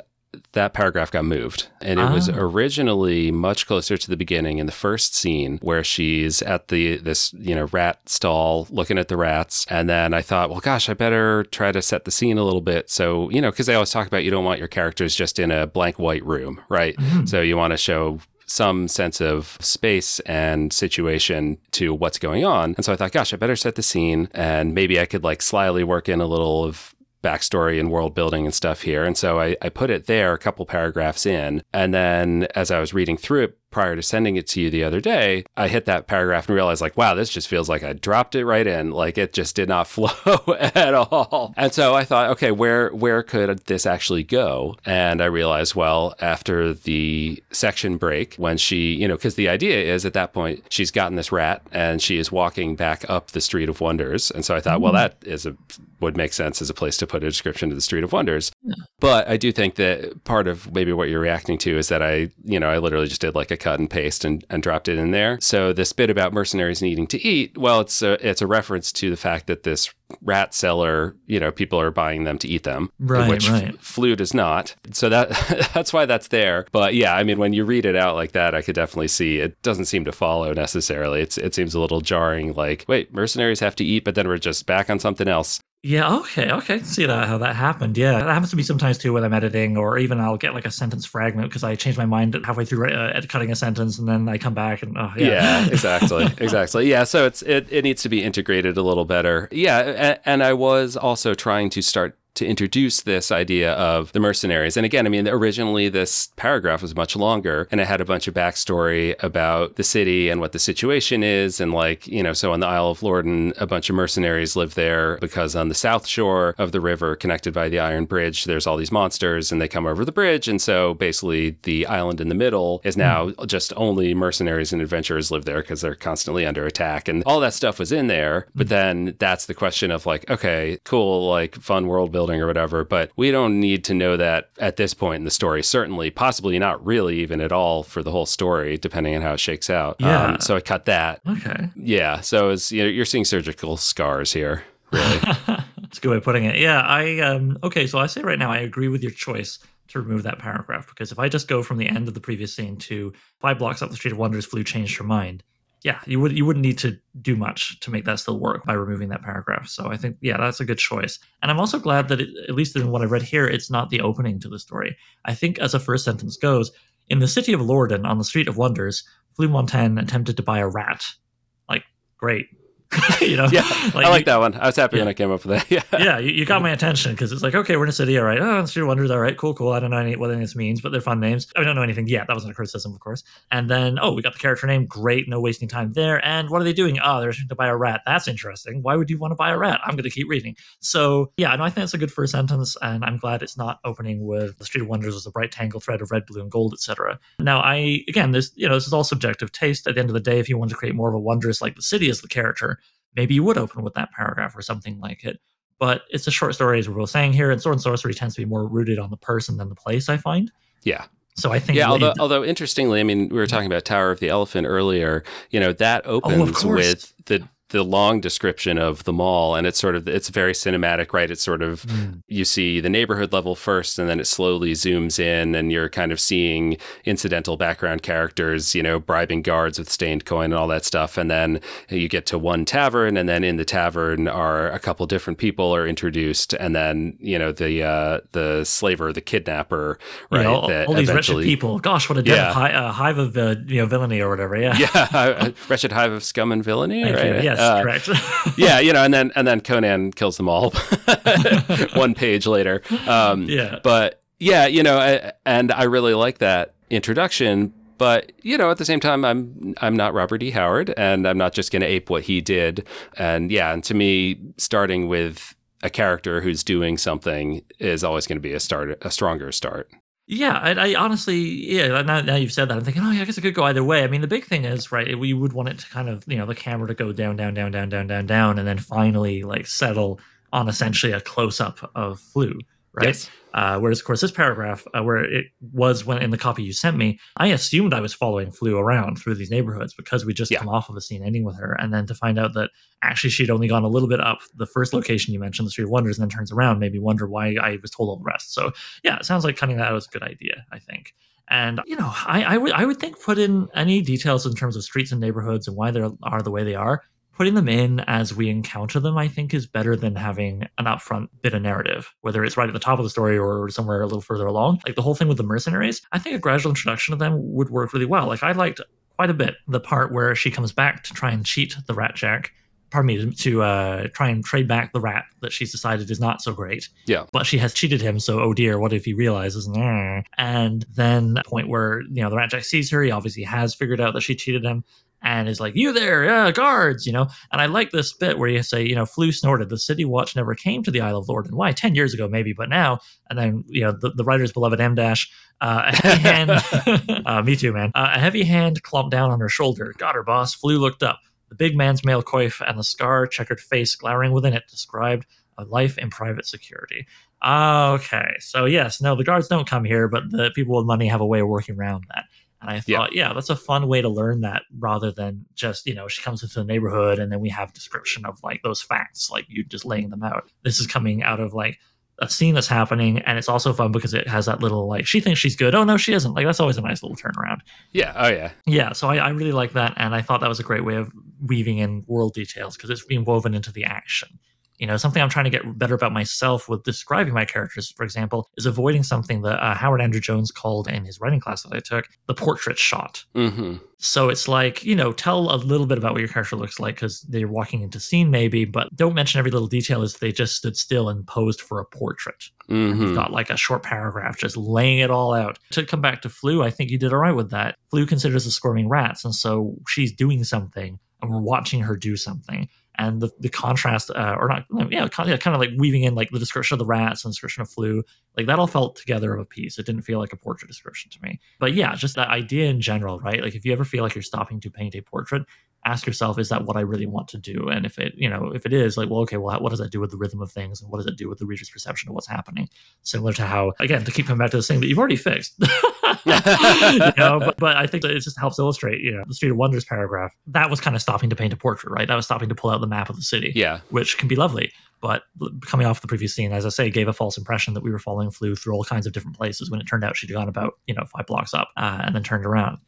that paragraph got moved. And it ah. was originally much closer to the beginning in the first scene where she's at the this, you know, rat stall looking at the rats. And then I thought, well gosh, I better try to set the scene a little bit. So, you know, because they always talk about you don't want your characters just in a blank white room, right? Mm-hmm. So you want to show some sense of space and situation to what's going on. And so I thought, gosh, I better set the scene and maybe I could like slyly work in a little of backstory and world building and stuff here. And so I, I put it there a couple paragraphs in. And then as I was reading through it, prior to sending it to you the other day, I hit that paragraph and realized, like, wow, this just feels like I dropped it right in. Like it just did not flow at all. And so I thought, okay, where where could this actually go? And I realized, well, after the section break, when she, you know, because the idea is at that point she's gotten this rat and she is walking back up the Street of Wonders. And so I thought, mm. well, that is a would make sense as a place to put a description to the Street of Wonders. Yeah. But I do think that part of maybe what you're reacting to is that I, you know, I literally just did like a cut and paste and, and dropped it in there. So this bit about mercenaries needing to eat, well, it's a, it's a reference to the fact that this rat seller, you know, people are buying them to eat them, right, which right. Flute does not. So that that's why that's there. But yeah, I mean, when you read it out like that, I could definitely see it doesn't seem to follow necessarily. It's it seems a little jarring. Like, wait, mercenaries have to eat, but then we're just back on something else. Yeah, okay, okay. See that how that happened. Yeah, that happens to me sometimes too when I'm editing, or even I'll get like a sentence fragment because I change my mind halfway through uh, cutting a sentence, and then I come back and oh, yeah. yeah, exactly, exactly. Yeah, so it's it it needs to be integrated a little better. Yeah, and, and I was also trying to start to introduce this idea of the mercenaries. And again, I mean, originally this paragraph was much longer and it had a bunch of backstory about the city and what the situation is. And like, you know, so on the Isle of Lorden, a bunch of mercenaries live there because on the south shore of the river, connected by the Iron Bridge, there's all these monsters and they come over the bridge. And so basically the island in the middle is now mm. just only mercenaries and adventurers live there because they're constantly under attack. And all that stuff was in there. But hmm. then that's the question of like, okay, cool, like fun world building building or whatever, but we don't need to know that at this point in the story. Certainly, possibly not really even at all for the whole story, depending on how it shakes out. Yeah. Um, so I cut that. Okay. Yeah. So it's, you know, you're seeing surgical scars here. Really. That's a good way of putting it. Yeah. I um okay, so I say right now I agree with your choice to remove that paragraph because if I just go from the end of the previous scene to five blocks up the street of wonders, Flute changed her mind yeah, you would you wouldn't need to do much to make that still work by removing that paragraph. So I think yeah, that's a good choice. And I'm also glad that it, at least in what I read here, it's not the opening to the story. I think as a first sentence goes, in the city of Lorden on the Street of Wonders, Fleur Montagne attempted to buy a rat. Like, great. you know, yeah, like, I like that one. I was happy yeah. when I came up with that. Yeah, yeah, you, you got my attention because it's like, okay, we're in a city, all right. Oh, Street of Wonders, all right, cool, cool. I don't know any, what any of this means, but they're fun names. I don't know anything yet. That wasn't a criticism, of course. And then, oh, we got the character name. Great, no wasting time there. And what are they doing? Oh, they're trying to buy a rat. That's interesting. Why would you want to buy a rat? I'm going to keep reading. So yeah, no, I think that's a good first sentence, and I'm glad it's not opening with the Street of Wonders as a bright tangle thread of red, blue, and gold, etc. Now, I again, this you know, this is all subjective taste. At the end of the day, if you want to create more of a wondrous like the city as the character maybe you would open with that paragraph or something like it. But it's a short story, as we're both saying here, and sword and sorcery tends to be more rooted on the person than the place. I find. Yeah. So I think. Yeah. Although, although interestingly, I mean, we were mm-hmm. talking about Tower of the Elephant earlier. You know, that oh, opens oh, with the the long description of the Maul and it's sort of it's very cinematic right it's sort of mm. you see the neighborhood level first and then it slowly zooms in and you're kind of seeing incidental background characters you know bribing guards with stained coin and all that stuff and then you get to one tavern and then in the tavern are a couple different people are introduced and then you know the uh the slaver the kidnapper right yeah, all, all these wretched people gosh what a yeah. hi- uh, hive of uh, you know villainy or whatever yeah yeah wretched hive of scum and villainy Thank right you. Yes uh, correct. yeah, you know, and then and then Conan kills them all one page later. Um, yeah, but Yeah, you know, I, and I really like that introduction. But you know, at the same time, I'm I'm not Robert E. Howard, and I'm not just going to ape what he did. And yeah, and to me, starting with a character who's doing something is always going to be a start, a stronger start. Yeah, I, I honestly, yeah. Now, now, you've said that, I'm thinking, oh, yeah, I guess it could go either way. I mean, the big thing is, right? We would want it to kind of, you know, the camera to go down, down, down, down, down, down, down, and then finally like settle on essentially a close up of Flue, right? Yes. Uh, whereas, of course, this paragraph, uh, where it was when in the copy you sent me, I assumed I was following Flue around through these neighborhoods because we just Yeah. come off of a scene ending with her, and then to find out that actually she'd only gone a little bit up the first location you mentioned, the Street of Wonders, and then turns around, made me wonder why I was told all the rest. So, yeah, it sounds like cutting that out is a good idea. I think. And you know, I, I would I would think put in any details in terms of streets and neighborhoods and why they are the way they are. Putting them in as we encounter them, I think, is better than having an upfront bit of narrative, whether it's right at the top of the story or somewhere a little further along. Like the whole thing with the mercenaries, I think a gradual introduction of them would work really well. Like I liked quite a bit the part where she comes back to try and cheat the rat jack. Pardon me, to uh, try and trade back the rat that she's decided is not so great. Yeah. But she has cheated him, so oh dear, what if he realizes? And then the point where you know the rat jack sees her, he obviously has figured out that she cheated him, and is like, "You there, yeah, guards," you know. And I like this bit where you say, you know, Flue snorted. The City Watch never came to the Isle of Lorden why ten years ago maybe, but now. And then you know the, the writer's beloved M dash, uh, a heavy hand, uh, me too, man. Uh, a heavy hand clomped down on her shoulder. Got her, boss. Flue looked up. The big man's mail coif and the scar checkered face glowering within it described a life in private security. Okay, so yes, no, the guards don't come here, but the people with money have a way of working around that. And I Yeah. thought, yeah. that's a fun way to learn that rather than just, you know, she comes into the neighborhood and then we have description of like those facts, like you just laying them out. This is coming out of like a scene that's happening, and it's also fun because it has that little like she thinks she's good. Oh no, she isn't. Like that's always a nice little turnaround. Yeah. Oh yeah. Yeah, so I, I really like that, and I thought that was a great way of weaving in world details because it's being woven into the action. You know, something I'm trying to get better about myself with describing my characters, for example, is avoiding something that uh, Howard Andrew Jones called in his writing class that I took the portrait shot. Mm-hmm. So it's like, you know, tell a little bit about what your character looks like because they're walking into scene maybe, but don't mention every little detail as they just stood still and posed for a portrait. Mm-hmm. you've got like a short paragraph just laying it all out. To come back to Flue, I think you did all right with that. Flue considers the squirming rats, and so she's doing something, and we're watching her do something. And the, the contrast, uh, or not, yeah, kind of, kind of like weaving in like the description of the rats and description of Flue, like that all felt together of a piece. It didn't feel like a portrait description to me. But yeah, just that idea in general, right? Like if you ever feel like you're stopping to paint a portrait, ask yourself, is that what I really want to do? And if it, you know, if it is, like, well, okay, well, what does that do with the rhythm of things, and what does it do with the reader's perception of what's happening? Similar to how, again, to keep coming back to this thing that you've already fixed. you know, but, but I think that it just helps illustrate, you know, the Street of Wonders paragraph. That was kind of stopping to paint a portrait, right? That was stopping to pull out the map of the city Yeah. which can be lovely. But coming off the previous scene, as I say, gave a false impression that we were following Flue through all kinds of different places when it turned out she'd gone about, you know, five blocks up uh, and then turned around.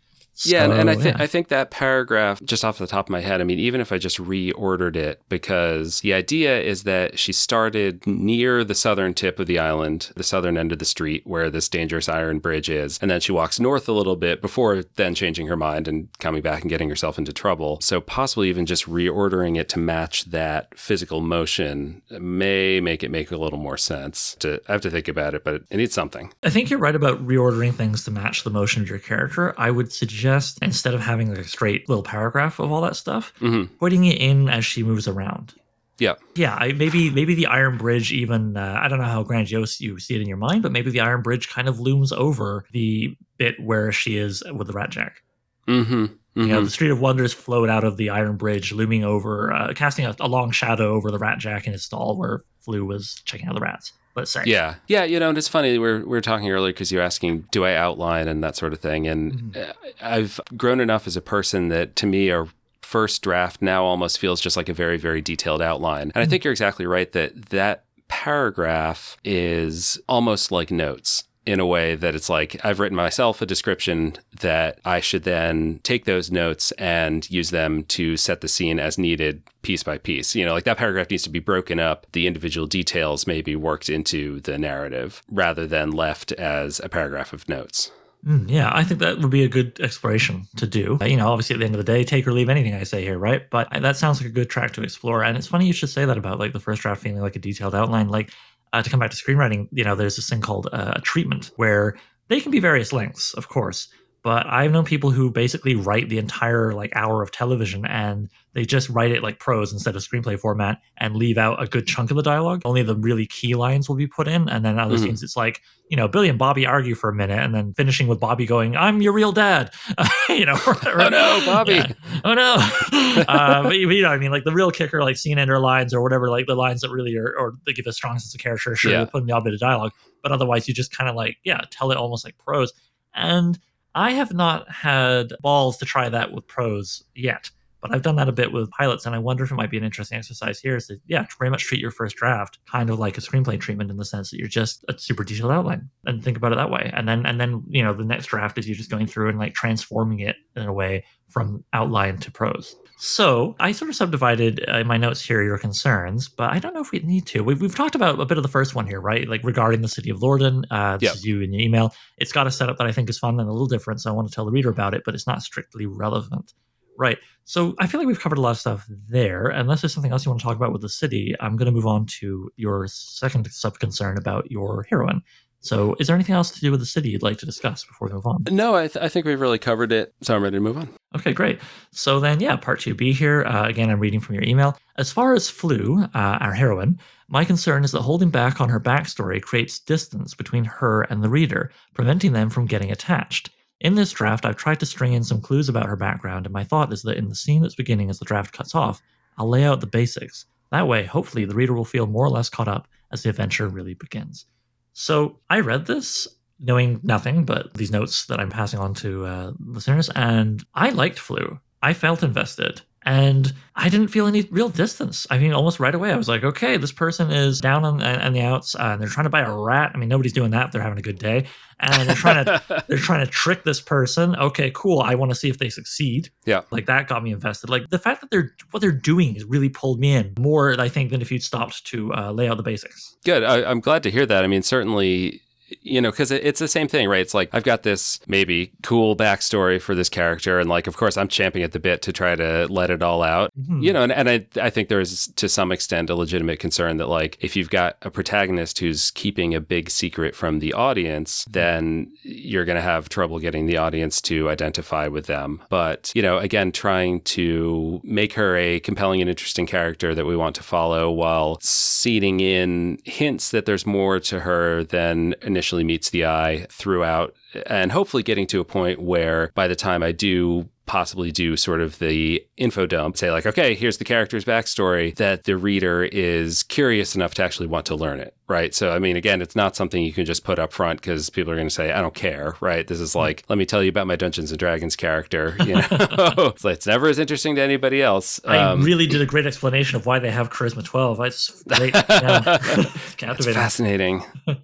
Yeah, and, and I think yeah. I think that paragraph, just off the top of my head, I mean, even if I just reordered it, because the idea is that she started near the southern tip of the island, the southern end of the street where this dangerous iron bridge is, and then she walks north a little bit before then changing her mind and coming back and getting herself into trouble. So possibly even just reordering it to match that physical motion may make it make a little more sense. To I have to think about it, but it needs something. I think you're right about reordering things to match the motion of your character. I would suggest instead of having like a straight little paragraph of all that stuff, hmm putting it in as she moves around. Yeah. Yeah, I, maybe maybe the Iron Bridge even uh, I don't know how grandiose you see it in your mind, but maybe the Iron Bridge kind of looms over the bit where she is with the Rat Jack. hmm You know, the Street of Wonders flowed out of the Iron Bridge, looming over, uh, casting a, a long shadow over the Rat Jack in his stall where Flue was checking out the rats. Let's say. Yeah, yeah, you know, and it's funny. We were, we were talking earlier because you're asking, do I outline and that sort of thing. And uh, I've grown enough as a person that to me, a first draft now almost feels just like a very, very detailed outline. And I think you're exactly right that that paragraph is almost like notes in a way that it's like I've written myself a description that I should then take those notes and use them to set the scene as needed piece by piece. You know, like that paragraph needs to be broken up, the individual details may be worked into the narrative rather than left as a paragraph of notes. Mm, yeah, I think that would be a good exploration to do. Uh, You know, obviously at the end of the day, take or leave anything I say here, right? But that sounds like a good track to explore. And it's funny you should say that about like the first draft feeling like a detailed outline. Like uh, to come back to screenwriting, you know, there's this thing called uh, a treatment where they can be various lengths, of course, but I've known people who basically write the entire like hour of television and they just write it like prose instead of screenplay format and leave out a good chunk of the dialogue. Only the really key lines will be put in, and then other mm-hmm. scenes it's like you know Billy and Bobby argue for a minute, and then finishing with Bobby going, "I'm your real dad," you know. Or, or, oh no, Bobby! Yeah. Oh no! uh, but, you know, I mean, like the real kicker, like scene ender lines or whatever, like the lines that really are, or they give a strong sense of character. Sure, yeah. put in the odd bit of dialogue, but otherwise you just kind of like yeah, tell it almost like prose and I have not had balls to try that with prose yet, but I've done that a bit with pilots, and I wonder if it might be an interesting exercise here. Is to yeah, very much treat your first draft kind of like a screenplay treatment in the sense that you're just a super detailed outline and think about it that way, and then and then you know the next draft is you're just going through and like transforming it in a way from outline to prose. So I sort of subdivided uh, in my notes here your concerns, but I don't know if we need to. We've, we've talked about a bit of the first one here, right? Like regarding the city of Lorden. Uh, this yep. is you in your email. It's got a setup that I think is fun and a little different, so I want to tell the reader about it, but it's not strictly relevant. Right. So I feel like we've covered a lot of stuff there. Unless there's something else you want to talk about with the city, I'm going to move on to your second sub concern about your heroine. So, is there anything else to do with the city you'd like to discuss before we move on? No, I, th- I think we've really covered it. So, I'm ready to move on. Okay, great. So, then, yeah, part 2B here. Uh, again, I'm reading from your email. As far as Flue, uh, our heroine, my concern is that holding back on her backstory creates distance between her and the reader, preventing them from getting attached. In this draft, I've tried to string in some clues about her background, and my thought is that in the scene that's beginning as the draft cuts off, I'll lay out the basics. That way, hopefully, the reader will feel more or less caught up as the adventure really begins. So I read this knowing nothing but these notes that I'm passing on to uh, listeners, and I liked Flue. I felt invested. And I didn't feel any real distance. I mean, almost right away, I was like, okay, this person is down on, on the outs, uh, and they're trying to buy a rat. I mean, nobody's doing that. They're having a good day, and they're trying to they're trying to trick this person. Okay, cool. I want to see if they succeed. Yeah, like that got me invested. Like the fact that they're what they're doing has really pulled me in more, I think, than if you'd stopped to uh, lay out the basics. Good. I, I'm glad to hear that. I mean, certainly you know, because it's the same thing, right? It's like I've got this maybe cool backstory for this character, and like, of course, I'm champing at the bit to try to let it all out, mm-hmm. you know. And, and I, I think there is to some extent a legitimate concern that like if you've got a protagonist who's keeping a big secret from the audience, mm-hmm. then you're going to have trouble getting the audience to identify with them. But you know, again, trying to make her a compelling and interesting character that we want to follow while seeding in hints that there's more to her than initially meets the eye throughout, and hopefully getting to a point where by the time I do possibly do sort of the info dump, say like, okay, here's the character's backstory, that the reader is curious enough to actually want to learn it, right? So, I mean, again, it's not something you can just put up front because people are going to say, I don't care, right? This is like, let me tell you about my Dungeons and Dragons character. You know, it's, like, it's never as interesting to anybody else. I um, really did a great explanation of why they have charisma twelve. It's great, yeah. it's fascinating.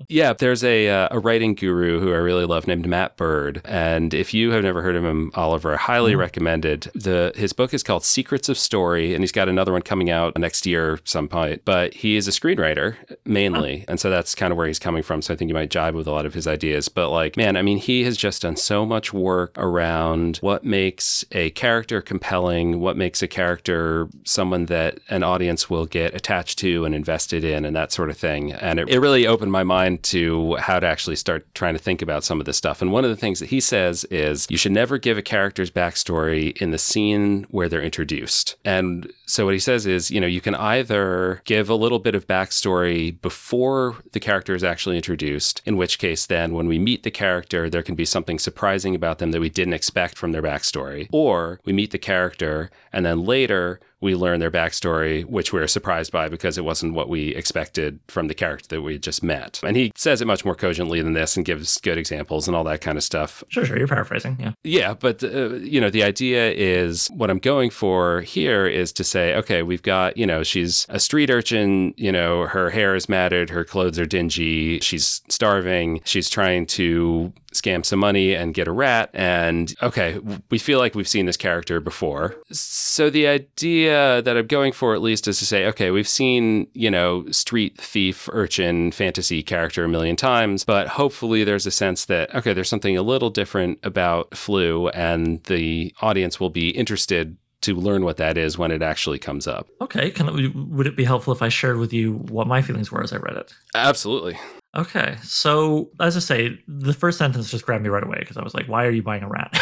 yeah, there's a uh, a writing guru who I really love named Matt Bird, and if you have never heard of him, Oliver, highly recommended. The his book is called Secrets of Story, and he's got another one coming out next year some point. But he is a screenwriter mainly, and so that's kind of where he's coming from. So I think you might jibe with a lot of his ideas. But like, man, I mean, he has just done so much work around what makes a character compelling, what makes a character someone that an audience will get attached to and invested in, and that sort of thing. And it, it really opened my mind to how to actually start trying to think about some of this stuff. And one of the things that he says is you should never give a character's backstory backstory in the scene where they're introduced. And so what he says is, you know, you can either give a little bit of backstory before the character is actually introduced, in which case then when we meet the character, there can be something surprising about them that we didn't expect from their backstory. Or we meet the character and then later we learn their backstory, which we are surprised by because it wasn't what we expected from the character that we just met. And he says it much more cogently than this and gives good examples and all that kind of stuff. Sure, sure. You're paraphrasing. Yeah. Yeah. But, uh, you know, the idea is what I'm going for here is to say, okay, we've got, you know, she's a street urchin, you know, her hair is matted, her clothes are dingy, she's starving, she's trying to scam some money and get a rat. And okay, we feel like we've seen this character before. So the idea that I'm going for at least is to say, okay, we've seen, you know, street thief, urchin, fantasy character a million times, but hopefully there's a sense that, okay, there's something a little different about Flue and the audience will be interested to learn what that is when it actually comes up. Okay, can would it be helpful if I shared with you what my feelings were as I read it? Absolutely. Okay, so as I say, the first sentence just grabbed me right away because I was like, "Why are you buying a rat?"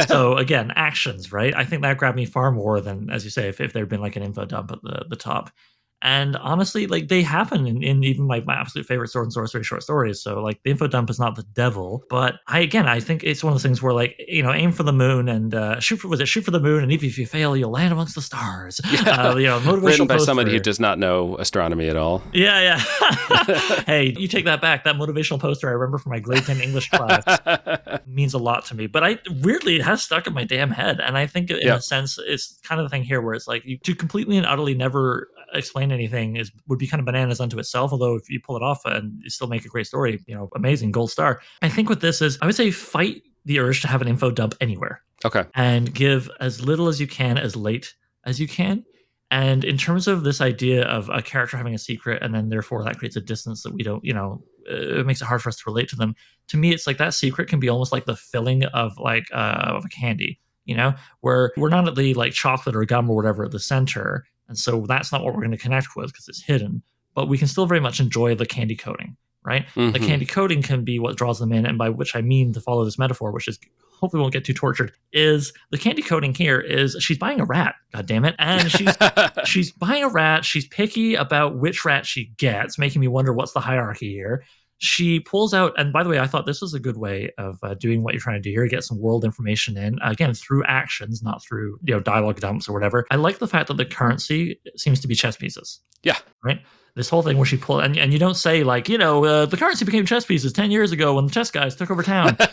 so again, actions, right? I think that grabbed me far more than, as you say, if, if there'd been like an info dump at the the top. And honestly, like they happen in, in even like my absolute favorite sword and sorcery short stories. So like the info dump is not the devil, but I again I think it's one of those things where like you know aim for the moon and uh, shoot for was it shoot for the moon and even if you fail you'll land amongst the stars. Yeah. Uh, you know, motivational written by poster. somebody who does not know astronomy at all. Yeah, yeah. hey, you take that back. That motivational poster I remember from my grade ten English class means a lot to me. But I weirdly it has stuck in my damn head, and I think in yeah. a sense it's kind of the thing here where it's like you to completely and utterly never explain anything is would be kind of bananas unto itself. Although if you pull it off and you still make a great story, you know, amazing gold star. I think with this is I would say fight the urge to have an info dump anywhere. Okay. And give as little as you can as late as you can. And in terms of this idea of a character having a secret, and then therefore that creates a distance that we don't, you know, uh, it makes it hard for us to relate to them. To me, it's like that secret can be almost like the filling of like uh, of a candy, you know, where we're not at the like chocolate or gum or whatever at the center, and so that's not what we're going to connect with because it's hidden. But we can still very much enjoy the candy coating, right? Mm-hmm. The candy coating can be what draws them in. And by which I mean, to follow this metaphor, which is hopefully won't get too tortured, is the candy coating here is she's buying a rat, god damn it. And she's she's buying a rat. She's picky about which rat she gets, making me wonder what's the hierarchy here she pulls out and by the way i thought this was a good way of uh, doing what you're trying to do here get some world information in again through actions not through you know dialogue dumps or whatever. I like the fact that the currency seems to be chess pieces. Yeah. Right this whole thing where she pulled and, and you don't say like you know uh, the currency became chess pieces 10 years ago when the chess guys took over town.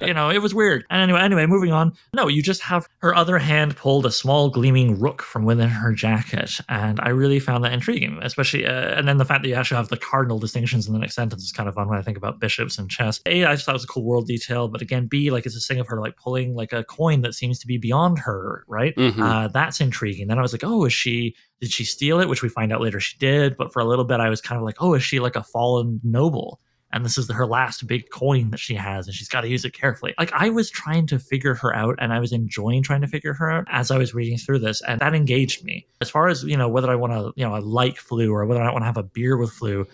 You know it was weird. And anyway anyway moving on. No you just have her other hand pulled a small gleaming rook from within her jacket and i really found that intriguing especially uh, and then the fact that you actually have the cardinal distinctions in the next sentence is kind of fun when i think about bishops and chess. A i just thought it was a cool world detail but again b like it's a thing of her like pulling like a coin that seems to be beyond her right? Mm-hmm. uh, that's intriguing. Then i was like oh is she did she steal it? Which we find out later she did. But for a little bit, I was kind of like, oh, is she like a fallen noble? And this is her last big coin that she has, and she's got to use it carefully. Like I was trying to figure her out, and I was enjoying trying to figure her out as I was reading through this, and that engaged me. As far as you know, whether I want to, you know, I like Flue or whether I want to have a beer with Flue,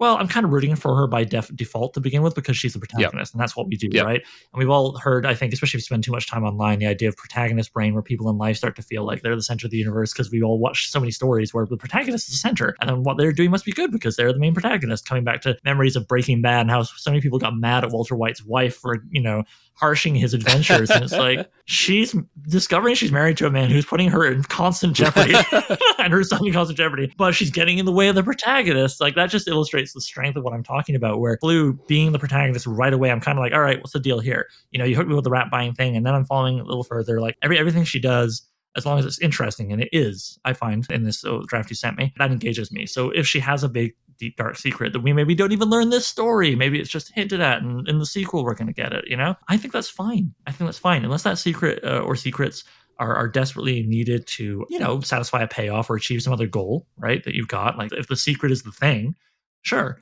well, I'm kind of rooting for her by def- default to begin with because she's the protagonist, yep. and that's what we do, yep. right? And we've all heard, I think, especially if you spend too much time online, the idea of protagonist brain, where people in life start to feel like they're the center of the universe because we all watch so many stories where the protagonist is the center, and then what they're doing must be good because they're the main protagonist. Coming back to memories of Breaking Bad and how so many people got mad at Walter White's wife for, you know, harshing his adventures. and it's like she's discovering she's married to a man who's putting her in constant jeopardy and her son in constant jeopardy, but she's getting in the way of the protagonist. Like that just illustrates the strength of what I'm talking about. Where Blue being the protagonist right away, I'm kind of like, all right, what's the deal here? You know, you hooked me with the rat buying thing, and then I'm following a little further. Like every everything she does as long as it's interesting and it is i find in this uh, draft you sent me that engages me so if she has a big deep dark secret that we maybe don't even learn this story. Maybe it's just hinted at, and in the sequel we're going to get it. You know, I think that's fine. I think that's fine, unless that secret uh, or secrets are, are desperately needed to, you know, satisfy a payoff or achieve some other goal, right? That you've got. Like if the secret is the thing, sure.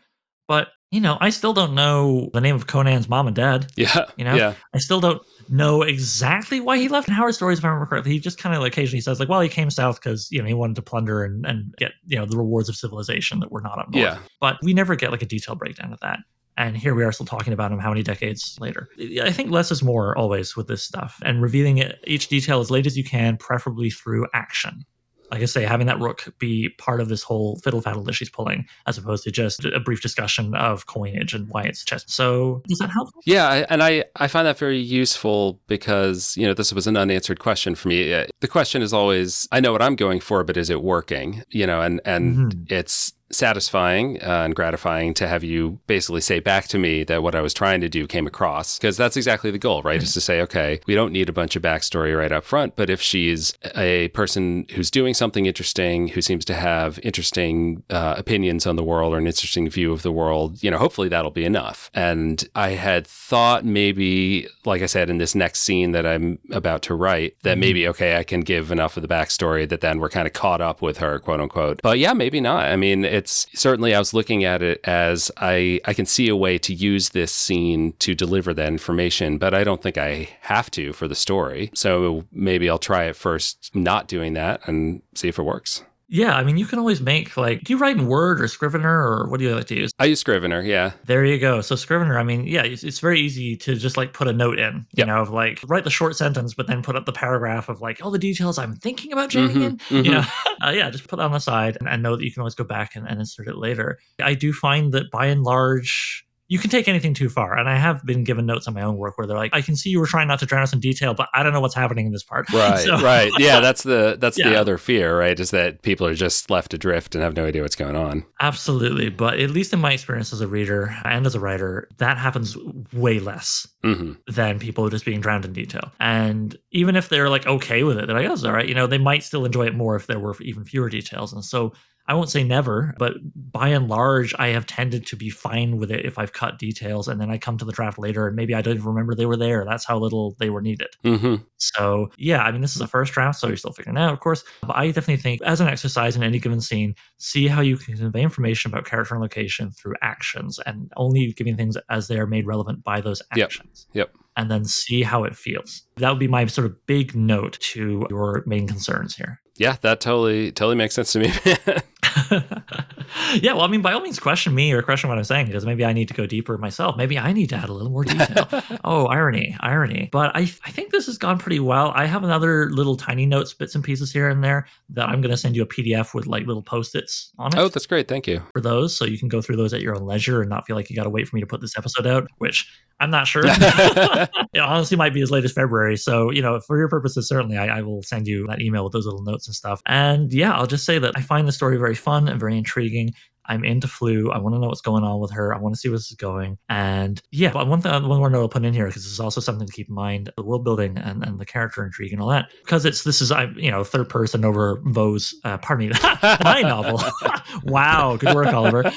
But you know, I still don't know the name of Conan's mom and dad. Yeah. You know, yeah. I still don't know exactly why he left. In Howard stories, if I remember correctly, he just kind of occasionally says like, "Well, he came south because you know he wanted to plunder and and get you know the rewards of civilization that were not up north." Yeah. But we never get like a detailed breakdown of that. And here we are still talking about him how many decades later. I think less is more always with this stuff and revealing it, each detail as late as you can, preferably through action like I say, having that rook be part of this whole fiddle faddle that she's pulling, as opposed to just a brief discussion of coinage and why it's chest. So does that help? Yeah, and I I find that very useful because you know this was an unanswered question for me. Uh, the question is always, I know what I'm going for, but is it working? You know, and and mm-hmm. it's satisfying uh, and gratifying to have you basically say back to me that what I was trying to do came across because that's exactly the goal, right? Mm-hmm. Is to say, okay, we don't need a bunch of backstory right up front, but if she's a person who's doing something interesting, who seems to have interesting uh, opinions on the world or an interesting view of the world, you know, hopefully that'll be enough. And I had thought maybe, like I said, in this next scene that I'm about to write, that mm-hmm. maybe, okay, I can give enough of the backstory that then we're kind of caught up with her, quote unquote. But yeah, maybe not. I mean, It's certainly I was looking at it as I I can see a way to use this scene to deliver that information, but I don't think I have to for the story. So maybe I'll try it first, not doing that, and see if it works. Yeah, I mean, you can always make like, do you write in Word or Scrivener or what do you like to use? I use Scrivener, yeah. There you go. So Scrivener, I mean, yeah, it's, it's very easy to just like put a note in, you Yep. know, of like write the short sentence, but then put up the paragraph of like all the details I'm thinking about jamming Mhm, in. You mhm. know, uh, yeah, just put that on the side and, and know that you can always go back and, and insert it later. I do find that by and large, you can take anything too far. And I have been given notes on my own work where they're like, I can see you were trying not to drown us in detail, but I don't know what's happening in this part. Right, So- right. Yeah, that's the that's the other fear, right? Is that people are just left adrift and have no idea what's going on. Absolutely. But at least in my experience as a reader and as a writer, that happens way less hmm than people just being drowned in detail. And even if they're like okay with it, they're like, oh, it's all right. You know, they might still enjoy it more if there were even fewer details. And so I won't say never, but by and large, I have tended to be fine with it if I've cut details and then I come to the draft later and maybe I don't even remember they were there. That's how little they were needed. hmm So yeah, I mean, this is a first draft, so you're still figuring it out, of course. But I definitely think, as an exercise in any given scene, see how you can convey information about character and location through actions, and only giving things as they are made relevant by those Yep. actions. Yep. And then see how it feels. That would be my sort of big note to your main concerns here. Yeah, that totally totally makes sense to me. yeah, well, I mean, by all means, question me or question what I'm saying because maybe I need to go deeper myself. Maybe I need to add a little more detail. oh, irony, irony. But I, I think this has gone pretty well. I have another little tiny notes, bits and pieces here and there that I'm going to send you a PDF with like little post its on it oh, that's great. Thank you. for those, so you can go through those at your own leisure and not feel like you got to wait for me to put this episode out, which I'm not sure. it honestly might be as late as February. So, you know, for your purposes, certainly I, I will send you that email with those little notes and stuff. And yeah, I'll just say that I find the story very fun and very intriguing. I'm into Flue. I want to know what's going on with her. I want to see where this is going. And yeah, but one thing, one more note I'll put in here because this is also something to keep in mind: the world building and, and the character intrigue and all that. Because it's this is I you know third person over Vo's. Uh, pardon me, my novel. wow, good work, Oliver.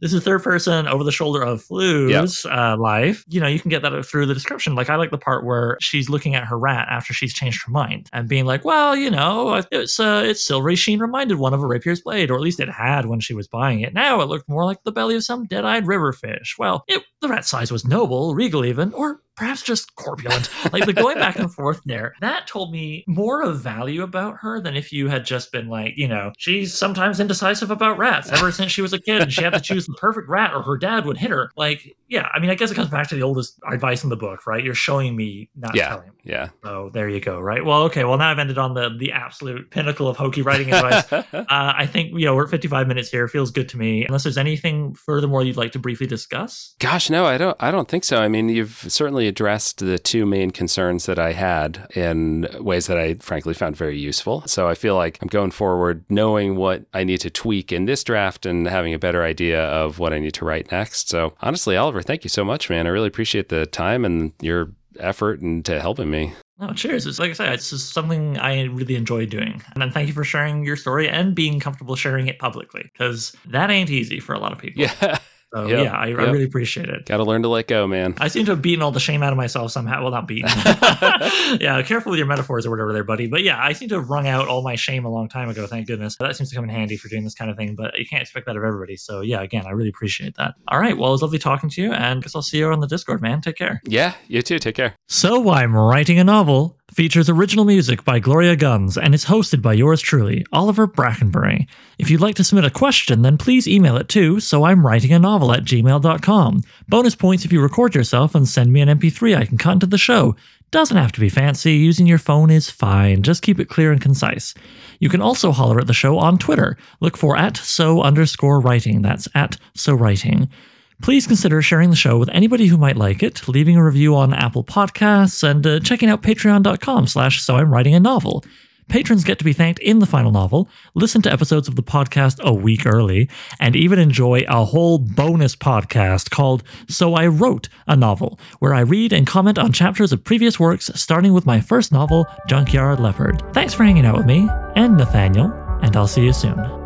This is third person over the shoulder of Flue's uh, life. You know, you can get that through the description. Like I like the part where she's looking at her rat after she's changed her mind and being like, "Well, you know, it's uh, it's silvery sheen reminded one of a rapier's blade, or at least it had when she was buying it. Now it looked more like the belly of some dead-eyed river fish. Well, it, the rat size was noble, regal even, or perhaps just corpulent. like the going back and forth there, that told me more of value about her than if you had just been like, you know, she's sometimes indecisive about rats ever since she was a kid and she had to choose the perfect rat or her dad would hit her. Like, yeah, I mean, I guess it comes back to the oldest advice in the book, right? You're showing me, not Yeah. telling me. Yeah. So there you go, right? Well, okay. Well, now I've ended on the the absolute pinnacle of hokey writing advice. Uh, I think you know we're at 55 minutes here. Feels good to me. Unless there's anything furthermore you'd like to briefly discuss. Gosh, no, I don't. I don't think so. I mean, you've certainly addressed the two main concerns that I had in ways that I frankly found very useful. So I feel like I'm going forward knowing what I need to tweak in this draft and having a better idea of what I need to write next. So honestly, Oliver, thank you so much, man. I really appreciate the time and your effort and to helping me. No, cheers. It's like I said, it's just something I really enjoy doing. And then thank you for sharing your story and being comfortable sharing it publicly because that ain't easy for a lot of people. Yeah, So Yep, yeah, I, I really appreciate it. got to learn to let go, man. I seem to have beaten all the shame out of myself somehow. Well, not beaten. yeah, careful with your metaphors or whatever there, buddy. But yeah, I seem to have wrung out all my shame a long time ago. Thank goodness. That seems to come in handy for doing this kind of thing, but you can't expect that of everybody. So yeah, again, I really appreciate that. All right. Well, it was lovely talking to you, and I guess I'll see you on the Discord, man. Take care. Yeah, you too. Take care. So I'm Writing a Novel features original music by Gloria Guns and is hosted by yours truly, Oliver Brackenbury. If you'd like to submit a question, then please email it to so I'm writing a novel at gmail.com. Bonus points if you record yourself and send me an MP3 I can cut into the show. Doesn't have to be fancy, using your phone is fine, just keep it clear and concise. You can also holler at the show on Twitter. Look for at so underscore writing, that's at so writing. Please consider sharing the show with anybody who might like it, leaving a review on Apple Podcasts, and uh, checking out patreon.com slash so I'm writing a novel. Patrons get to be thanked in the final novel, listen to episodes of the podcast a week early, and even enjoy a whole bonus podcast called So I Wrote a Novel, where I read and comment on chapters of previous works, starting with my first novel, Junkyard Leopard. Thanks for hanging out with me, and Nathaniel, and I'll see you soon.